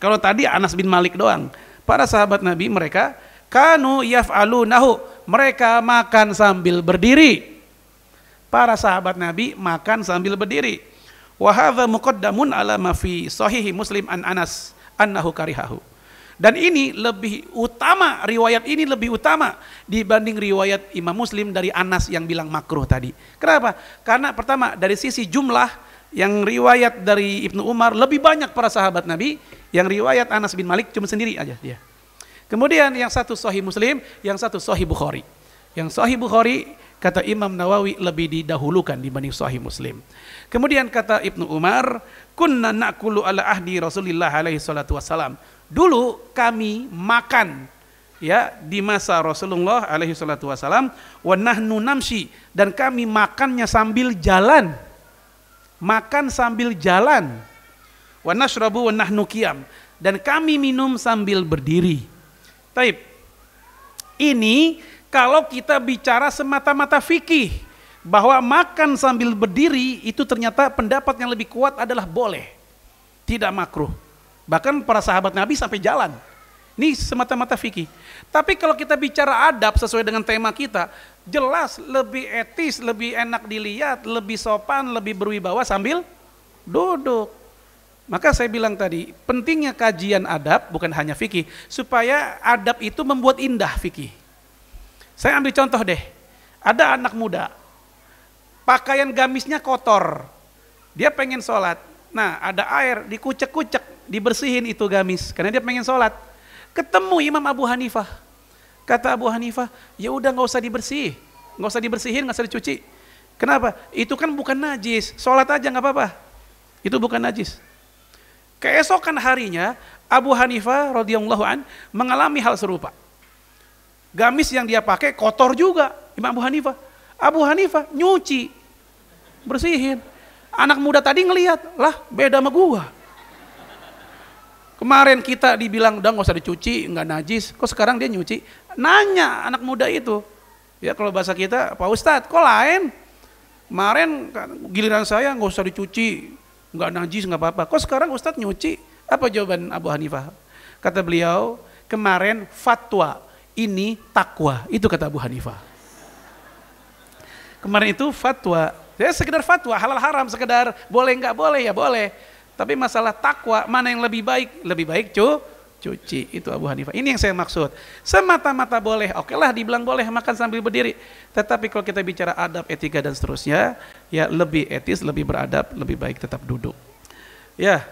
Kalau tadi Anas bin Malik doang, para sahabat Nabi mereka kanu yaf'alunahu mereka makan sambil berdiri para sahabat Nabi makan sambil berdiri wa hadza muqaddamun ala ma fi sahih Muslim an Anas annahu karihahu dan ini lebih utama riwayat ini lebih utama dibanding riwayat Imam Muslim dari Anas yang bilang makruh tadi. Kenapa? Karena pertama dari sisi jumlah yang riwayat dari Ibnu Umar lebih banyak para sahabat Nabi yang riwayat Anas bin Malik cuma sendiri aja dia. Kemudian yang satu Sahih Muslim, yang satu Sahih Bukhari. Yang Sahih Bukhari kata Imam Nawawi lebih didahulukan dibanding Sahih Muslim. Kemudian kata Ibnu Umar, kunna nakulu ala ahdi Rasulullah alaihi salatu wassalam. Dulu kami makan ya di masa Rasulullah alaihi salatu wassalam wa namshi dan kami makannya sambil jalan. Makan sambil jalan wa nashrabu wa nahnu dan kami minum sambil berdiri. Taib. Ini kalau kita bicara semata-mata fikih bahwa makan sambil berdiri itu ternyata pendapat yang lebih kuat adalah boleh. Tidak makruh. Bahkan para sahabat Nabi sampai jalan. Ini semata-mata fikih. Tapi kalau kita bicara adab sesuai dengan tema kita, jelas lebih etis, lebih enak dilihat, lebih sopan, lebih berwibawa sambil duduk. Maka saya bilang tadi, pentingnya kajian adab bukan hanya fikih, supaya adab itu membuat indah fikih. Saya ambil contoh deh, ada anak muda, pakaian gamisnya kotor, dia pengen sholat, nah ada air, dikucek-kucek, dibersihin itu gamis, karena dia pengen sholat. Ketemu Imam Abu Hanifah, kata Abu Hanifah, ya udah nggak usah dibersih, nggak usah dibersihin, nggak usah dicuci. Kenapa? Itu kan bukan najis, sholat aja nggak apa-apa. Itu bukan najis. Keesokan harinya Abu Hanifah radhiyallahu an mengalami hal serupa. Gamis yang dia pakai kotor juga Imam Abu Hanifah. Abu Hanifah nyuci, bersihin. Anak muda tadi ngelihat, lah beda sama gua. Kemarin kita dibilang udah nggak usah dicuci, nggak najis. Kok sekarang dia nyuci? Nanya anak muda itu. Ya kalau bahasa kita, Pak Ustadz, kok lain? Kemarin giliran saya nggak usah dicuci, nggak najis nggak apa-apa. Kok sekarang Ustadz nyuci? Apa jawaban Abu Hanifah? Kata beliau, kemarin fatwa, ini takwa. Itu kata Abu Hanifah. Kemarin itu fatwa, ya sekedar fatwa, halal haram, sekedar boleh nggak boleh ya boleh. Tapi masalah takwa, mana yang lebih baik? Lebih baik cu, cuci. Itu Abu Hanifah. Ini yang saya maksud. Semata-mata boleh, oke lah dibilang boleh makan sambil berdiri. Tetapi kalau kita bicara adab, etika dan seterusnya, ya lebih etis, lebih beradab, lebih baik tetap duduk. Ya,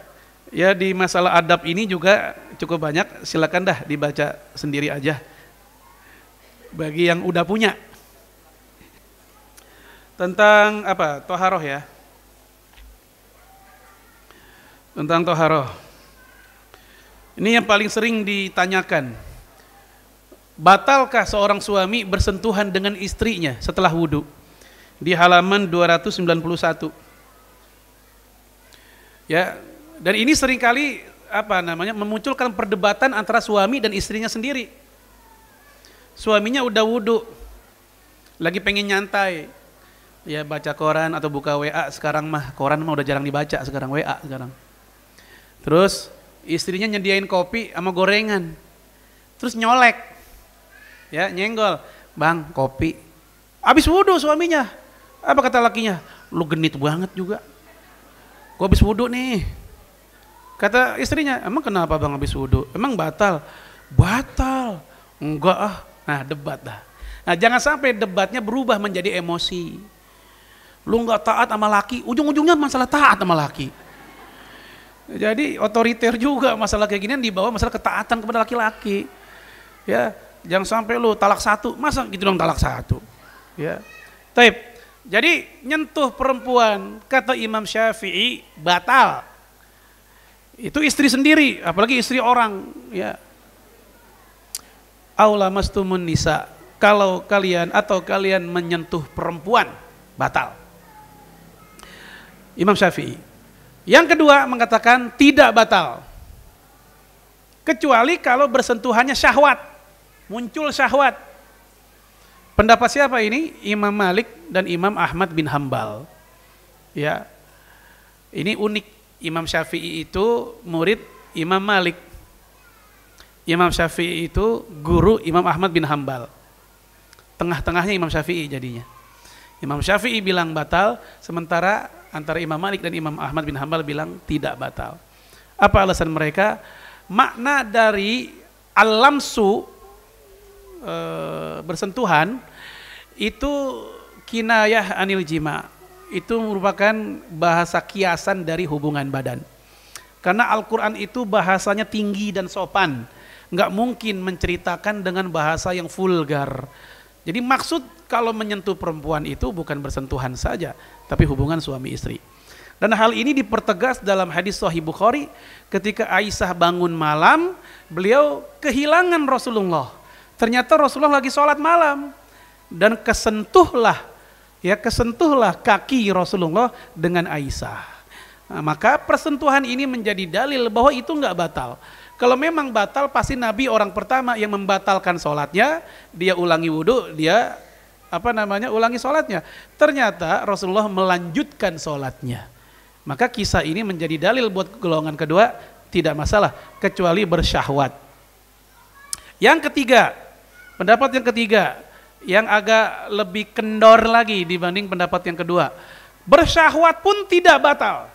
ya di masalah adab ini juga cukup banyak. Silakan dah dibaca sendiri aja. Bagi yang udah punya tentang apa? Toharoh ya. Tentang toharoh. Ini yang paling sering ditanyakan. Batalkah seorang suami bersentuhan dengan istrinya setelah wudhu? Di halaman 291 ya dan ini sering kali apa namanya memunculkan perdebatan antara suami dan istrinya sendiri. Suaminya udah wudhu lagi pengen nyantai, ya baca koran atau buka WA sekarang mah koran mah udah jarang dibaca sekarang WA sekarang. Terus istrinya nyediain kopi sama gorengan, terus nyolek, ya nyenggol, bang kopi, habis wudhu suaminya, apa kata lakinya, lu genit banget juga, gua habis wudhu nih, kata istrinya, emang kenapa bang habis wudhu, emang batal, batal, enggak ah, nah debat dah. Nah jangan sampai debatnya berubah menjadi emosi. Lu nggak taat sama laki, ujung-ujungnya masalah taat sama laki. Jadi otoriter juga masalah kayak gini dibawa masalah ketaatan kepada laki-laki. Ya, jangan sampai lu talak satu, masa gitu dong talak satu. Ya. Taib. Jadi nyentuh perempuan kata Imam Syafi'i batal. Itu istri sendiri, apalagi istri orang, ya. Aula mastumun nisa kalau kalian atau kalian menyentuh perempuan batal. Imam Syafi'i. Yang kedua mengatakan tidak batal. Kecuali kalau bersentuhannya syahwat. Muncul syahwat. Pendapat siapa ini? Imam Malik dan Imam Ahmad bin Hambal. Ya. Ini unik. Imam Syafi'i itu murid Imam Malik. Imam Syafi'i itu guru Imam Ahmad bin Hambal tengah-tengahnya Imam Syafi'i jadinya. Imam Syafi'i bilang batal, sementara antara Imam Malik dan Imam Ahmad bin Hambal bilang tidak batal. Apa alasan mereka? Makna dari alamsu e, bersentuhan itu kinayah anil jima. Itu merupakan bahasa kiasan dari hubungan badan. Karena Al-Quran itu bahasanya tinggi dan sopan. Nggak mungkin menceritakan dengan bahasa yang vulgar jadi maksud kalau menyentuh perempuan itu bukan bersentuhan saja, tapi hubungan suami istri. Dan hal ini dipertegas dalam hadis Sahih Bukhari ketika Aisyah bangun malam, beliau kehilangan Rasulullah. Ternyata Rasulullah lagi sholat malam dan kesentuhlah ya kesentuhlah kaki Rasulullah dengan Aisyah. Nah, maka persentuhan ini menjadi dalil bahwa itu nggak batal. Kalau memang batal pasti Nabi orang pertama yang membatalkan sholatnya, dia ulangi wudhu, dia apa namanya ulangi sholatnya. Ternyata Rasulullah melanjutkan sholatnya. Maka kisah ini menjadi dalil buat golongan kedua tidak masalah kecuali bersyahwat. Yang ketiga, pendapat yang ketiga yang agak lebih kendor lagi dibanding pendapat yang kedua. Bersyahwat pun tidak batal.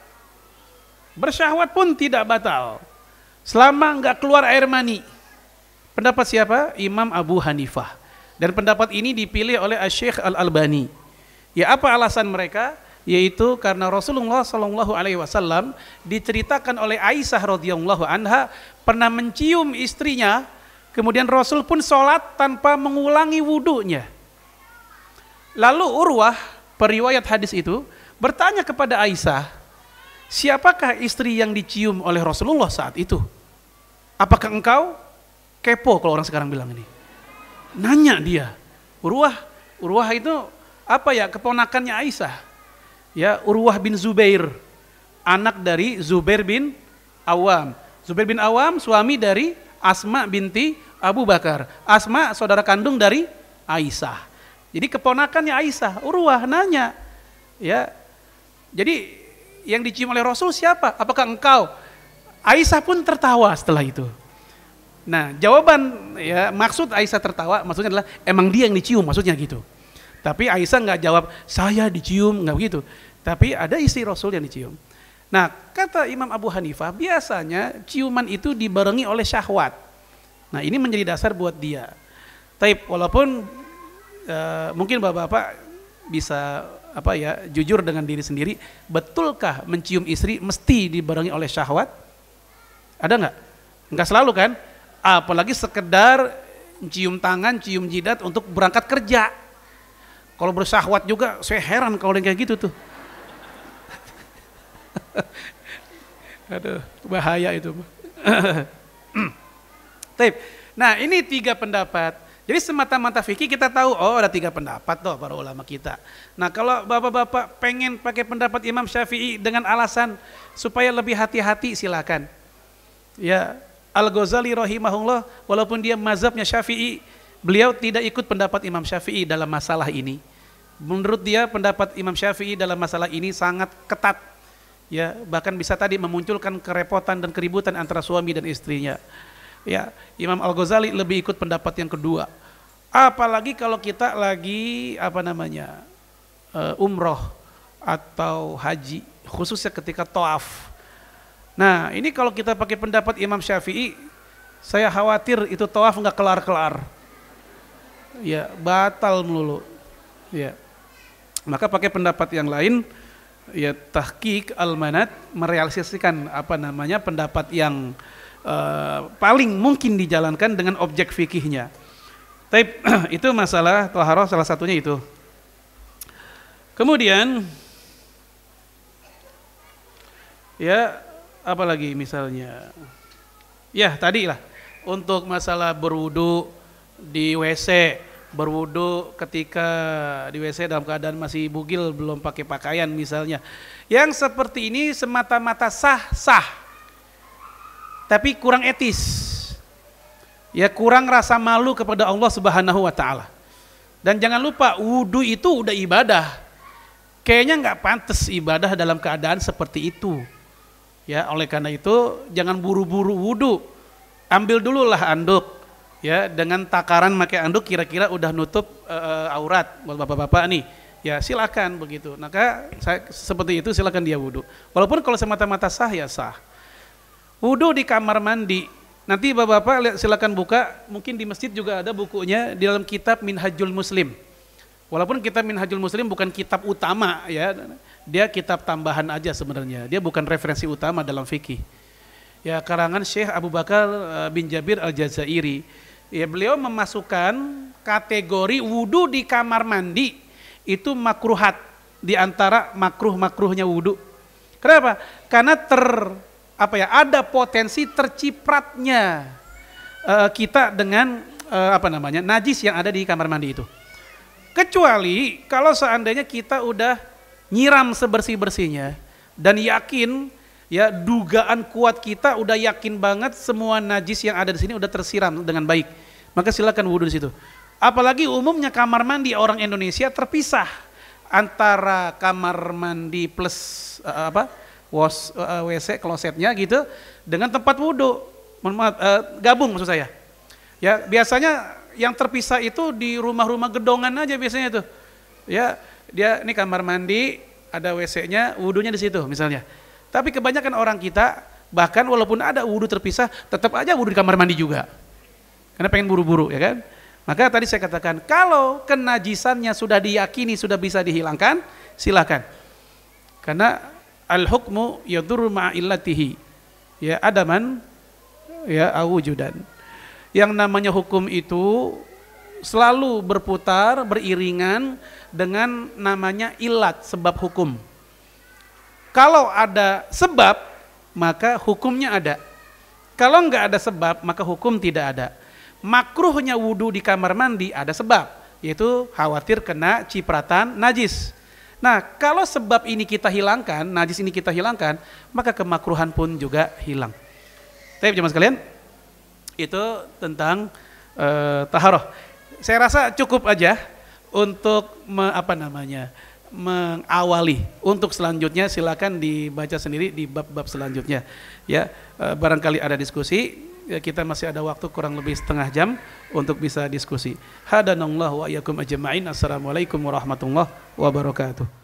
Bersyahwat pun tidak batal. Selama enggak keluar air mani. Pendapat siapa? Imam Abu Hanifah. Dan pendapat ini dipilih oleh Syekh Al-Albani. Ya apa alasan mereka? Yaitu karena Rasulullah Shallallahu Alaihi Wasallam diceritakan oleh Aisyah radhiyallahu anha pernah mencium istrinya, kemudian Rasul pun sholat tanpa mengulangi wudhunya. Lalu Urwah, periwayat hadis itu, bertanya kepada Aisyah, siapakah istri yang dicium oleh Rasulullah saat itu? Apakah engkau kepo kalau orang sekarang bilang ini? Nanya dia. Urwah, Urwah itu apa ya keponakannya Aisyah. Ya, Urwah bin Zubair, anak dari Zubair bin Awam. Zubair bin Awam suami dari Asma binti Abu Bakar. Asma saudara kandung dari Aisyah. Jadi keponakannya Aisyah, Urwah nanya. Ya. Jadi yang dicium oleh Rasul siapa? Apakah engkau? Aisyah pun tertawa setelah itu. Nah, jawaban ya maksud Aisyah tertawa maksudnya adalah emang dia yang dicium maksudnya gitu. Tapi Aisyah nggak jawab saya dicium nggak begitu. Tapi ada istri Rasul yang dicium. Nah, kata Imam Abu Hanifah biasanya ciuman itu dibarengi oleh syahwat. Nah, ini menjadi dasar buat dia. Tapi walaupun uh, mungkin bapak-bapak bisa apa ya jujur dengan diri sendiri, betulkah mencium istri mesti dibarengi oleh syahwat? Ada nggak? Nggak selalu kan? Apalagi sekedar cium tangan, cium jidat untuk berangkat kerja. Kalau bersyahwat juga, saya heran kalau yang kayak gitu tuh. [LAUGHS] Aduh, bahaya itu. [CLEARS THROAT] Nah ini tiga pendapat jadi semata-mata fikih kita tahu, oh ada tiga pendapat tuh para ulama kita. Nah kalau bapak-bapak pengen pakai pendapat Imam Syafi'i dengan alasan supaya lebih hati-hati silakan. Ya Al Ghazali rahimahullah walaupun dia mazhabnya Syafi'i beliau tidak ikut pendapat Imam Syafi'i dalam masalah ini. Menurut dia pendapat Imam Syafi'i dalam masalah ini sangat ketat. Ya, bahkan bisa tadi memunculkan kerepotan dan keributan antara suami dan istrinya. Ya, Imam Al-Ghazali lebih ikut pendapat yang kedua. Apalagi kalau kita lagi apa namanya? Uh, umroh atau haji, khususnya ketika toaf. Nah, ini kalau kita pakai pendapat Imam Syafi'i, saya khawatir itu toaf nggak kelar-kelar ya batal melulu. Ya. Maka pakai pendapat yang lain ya tahqiq al-manat merealisasikan apa namanya pendapat yang uh, paling mungkin dijalankan dengan objek fikihnya. Tapi [CLEARS THROAT] itu masalah taharah salah satunya itu. Kemudian ya apalagi misalnya ya tadi lah untuk masalah berwudu di WC berwudu ketika di WC dalam keadaan masih bugil belum pakai pakaian misalnya. Yang seperti ini semata-mata sah-sah. Tapi kurang etis. Ya kurang rasa malu kepada Allah Subhanahu wa taala. Dan jangan lupa wudu itu udah ibadah. Kayaknya nggak pantas ibadah dalam keadaan seperti itu. Ya, oleh karena itu jangan buru-buru wudu. Ambil dulu lah anduk, ya dengan takaran pakai anduk kira-kira udah nutup uh, aurat buat bapak-bapak nih. Ya silakan begitu. Maka saya, seperti itu silakan dia wudhu walaupun kalau semata-mata sah ya sah. Wudhu di kamar mandi. Nanti bapak-bapak silakan buka. Mungkin di masjid juga ada bukunya di dalam kitab Minhajul Muslim walaupun kitab Minhajul Muslim bukan kitab utama ya dia kitab tambahan aja sebenarnya dia bukan referensi utama dalam fikih ya karangan Syekh Abu Bakar eh, bin Jabir Al-Jazairi ya beliau memasukkan kategori wudhu di kamar mandi itu makruhat di antara makruh-makruhnya wudhu. Kenapa? Karena ter apa ya ada potensi tercipratnya uh, kita dengan uh, apa namanya najis yang ada di kamar mandi itu. Kecuali kalau seandainya kita udah nyiram sebersih bersihnya dan yakin ya dugaan kuat kita udah yakin banget semua najis yang ada di sini udah tersiram dengan baik maka silakan wudhu di situ. Apalagi umumnya kamar mandi orang Indonesia terpisah antara kamar mandi plus uh, apa was uh, eh, WC klosetnya gitu dengan tempat wudhu uh, gabung maksud saya. Ya biasanya yang terpisah itu di rumah-rumah gedongan aja biasanya itu. Ya dia ini kamar mandi ada WC-nya, wudhunya di situ misalnya. Tapi kebanyakan orang kita bahkan walaupun ada wudhu terpisah tetap aja wudhu di kamar mandi juga. Karena pengen buru-buru ya kan. Maka tadi saya katakan kalau kenajisannya sudah diyakini sudah bisa dihilangkan, silakan. Karena al hukmu yadur ma'illatihi. Ya adaman ya awujudan. Yang namanya hukum itu selalu berputar beriringan dengan namanya ilat sebab hukum. Kalau ada sebab maka hukumnya ada. Kalau enggak ada sebab maka hukum tidak ada makruhnya wudhu di kamar mandi ada sebab, yaitu khawatir kena cipratan najis. Nah, kalau sebab ini kita hilangkan, najis ini kita hilangkan, maka kemakruhan pun juga hilang. Tapi jemaah sekalian, itu tentang uh, taharoh. Saya rasa cukup aja untuk me, apa namanya mengawali. Untuk selanjutnya silakan dibaca sendiri di bab-bab selanjutnya. Ya, uh, barangkali ada diskusi ya kita masih ada waktu kurang lebih setengah jam untuk bisa diskusi. Hadanallahu wa iyyakum ajma'in. Assalamualaikum warahmatullahi wabarakatuh.